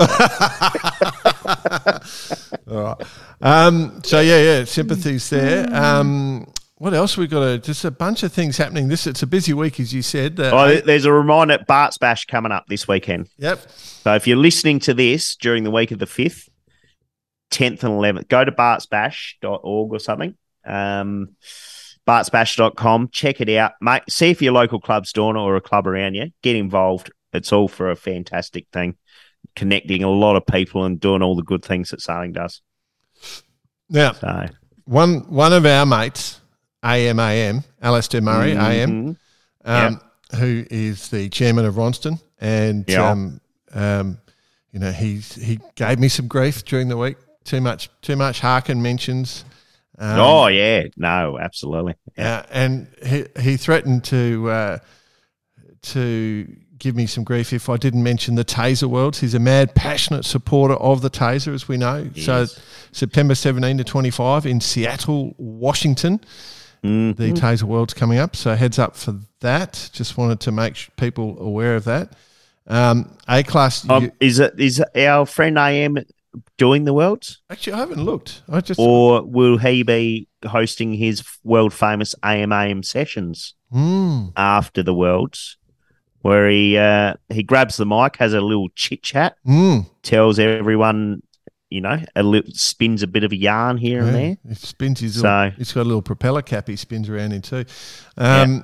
All right. Um, so yeah, yeah, sympathies there. Um, what else we got? To, just a bunch of things happening. This it's a busy week, as you said. Uh, Oh, there's a reminder Bart's Bash coming up this weekend. yep. So if you're listening to this during the week of the 5th, 10th, and 11th, go to bartsbash.org or something. Um, bartsbash.com. Check it out. Mate, see if your local club's doing it or a club around you. Get involved. It's all for a fantastic thing. Connecting a lot of people and doing all the good things that sailing does. Now, So, one one of our mates, AMAM, Alistair Murray, AM, mhm. um, who is the chairman of Ronstan, and Yeah. um, um, you know he's he gave me some grief during the week. Too much, too much Harken mentions. Um, oh, yeah. No, absolutely. Yeah. Uh, and he, he threatened to uh, to give me some grief if I didn't mention the Tasar Worlds. He's a mad, passionate supporter of the Tasar, as we know. So September 17 to 25 in Seattle, Washington. Mhm. The Tasar World's coming up, so heads up for that. Just wanted to make people aware of that. Um, a class. Um, is it is our friend AM doing the worlds, actually, I haven't looked. I just. or will he be hosting his world famous AMAM sessions Mm, after the worlds, where he uh, he grabs the mic, has a little chit chat, mm, tells everyone, you know, a little, spins a bit of a yarn here and there. He spins his. So- little, he's got a little propeller cap he spins around in too. Um,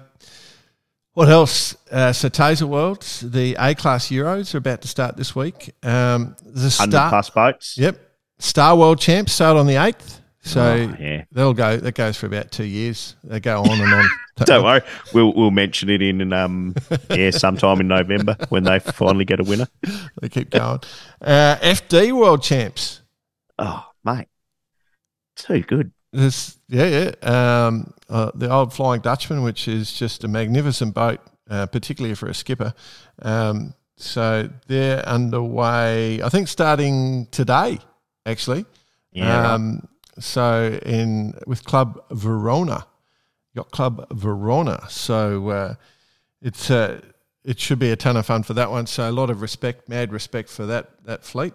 What else? Uh, so Tasar Worlds, the A class Euros are about to start this week. Um, the Star, plus boats. yep, Star World Champs start on the eighth. So Oh, yeah. they'll go. That goes for about two years. They go on and on. Don't worry, we'll we'll mention it in um yeah sometime in November when they finally get a winner. They keep going. Uh, FD World Champs. Oh mate, too good. This, yeah, yeah. Um, uh, the old Flying Dutchman, which is just a magnificent boat, uh, particularly for a skipper. Um, so they're underway. I think starting today, actually. Yeah. Um, so in with Club Verona, Yacht Club Verona. So uh, it's uh, it should be a ton of fun for that one. So a lot of respect, mad respect for that that fleet.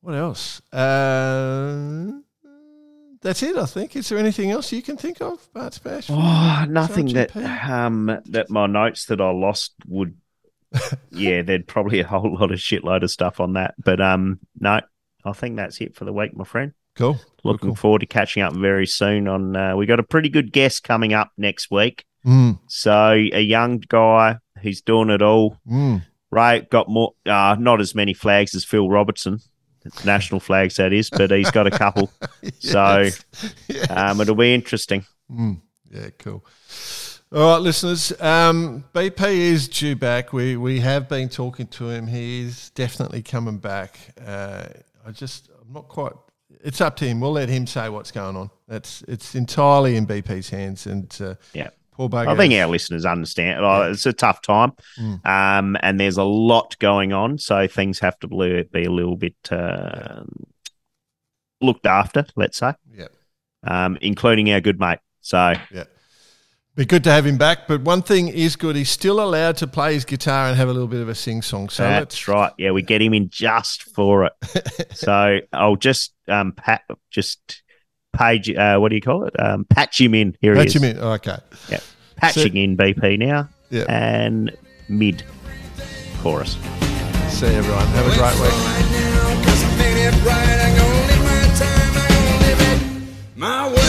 What else? Uh, that's it, I think. Is there anything else you can think of, Bart's Bash? Oh, nothing that um that my notes that I lost would. yeah, there'd probably a whole lot of shitload of stuff on that, but um no, I think that's it for the week, my friend. Cool. Looking cool. forward to catching up very soon. On uh, we got a pretty good guest coming up next week. Mm, So a young guy, he's doing it all. mm. Ray got more, uh, not as many flags as Phil Robertson, national flags that is, but he's got a couple. So Yes. Yes. um, it'll be interesting. Mm, yeah, cool. All right, listeners. Um, BP is due back. We we have been talking to him. He's definitely coming back. Uh, I just I'm not quite. It's up to him. We'll let him say what's going on. That's it's entirely in BP's hands. And uh, Yeah. Poor bugger. I think our listeners understand. Like, It's a tough time, Mm. um, and there's a lot going on, so things have to be be a little bit uh, looked after. Let's say, yeah, um, including our good mate. So yeah. Be good to have him back. But one thing is good. He's still allowed to play his guitar and have a little bit of a sing song. So that's right. Yeah, we get him in just for it. so I'll just um, pat just page. Uh, what do you call it? Um, patch him in. Here he Patch is. him in. Okay. Yeah, patching in BP now Yeah. and mid chorus. See you, everyone. Have a great week.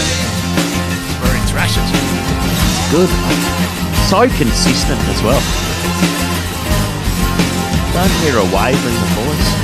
Very thrashes. Good. So consistent as well. Don't hear a waver in the voice.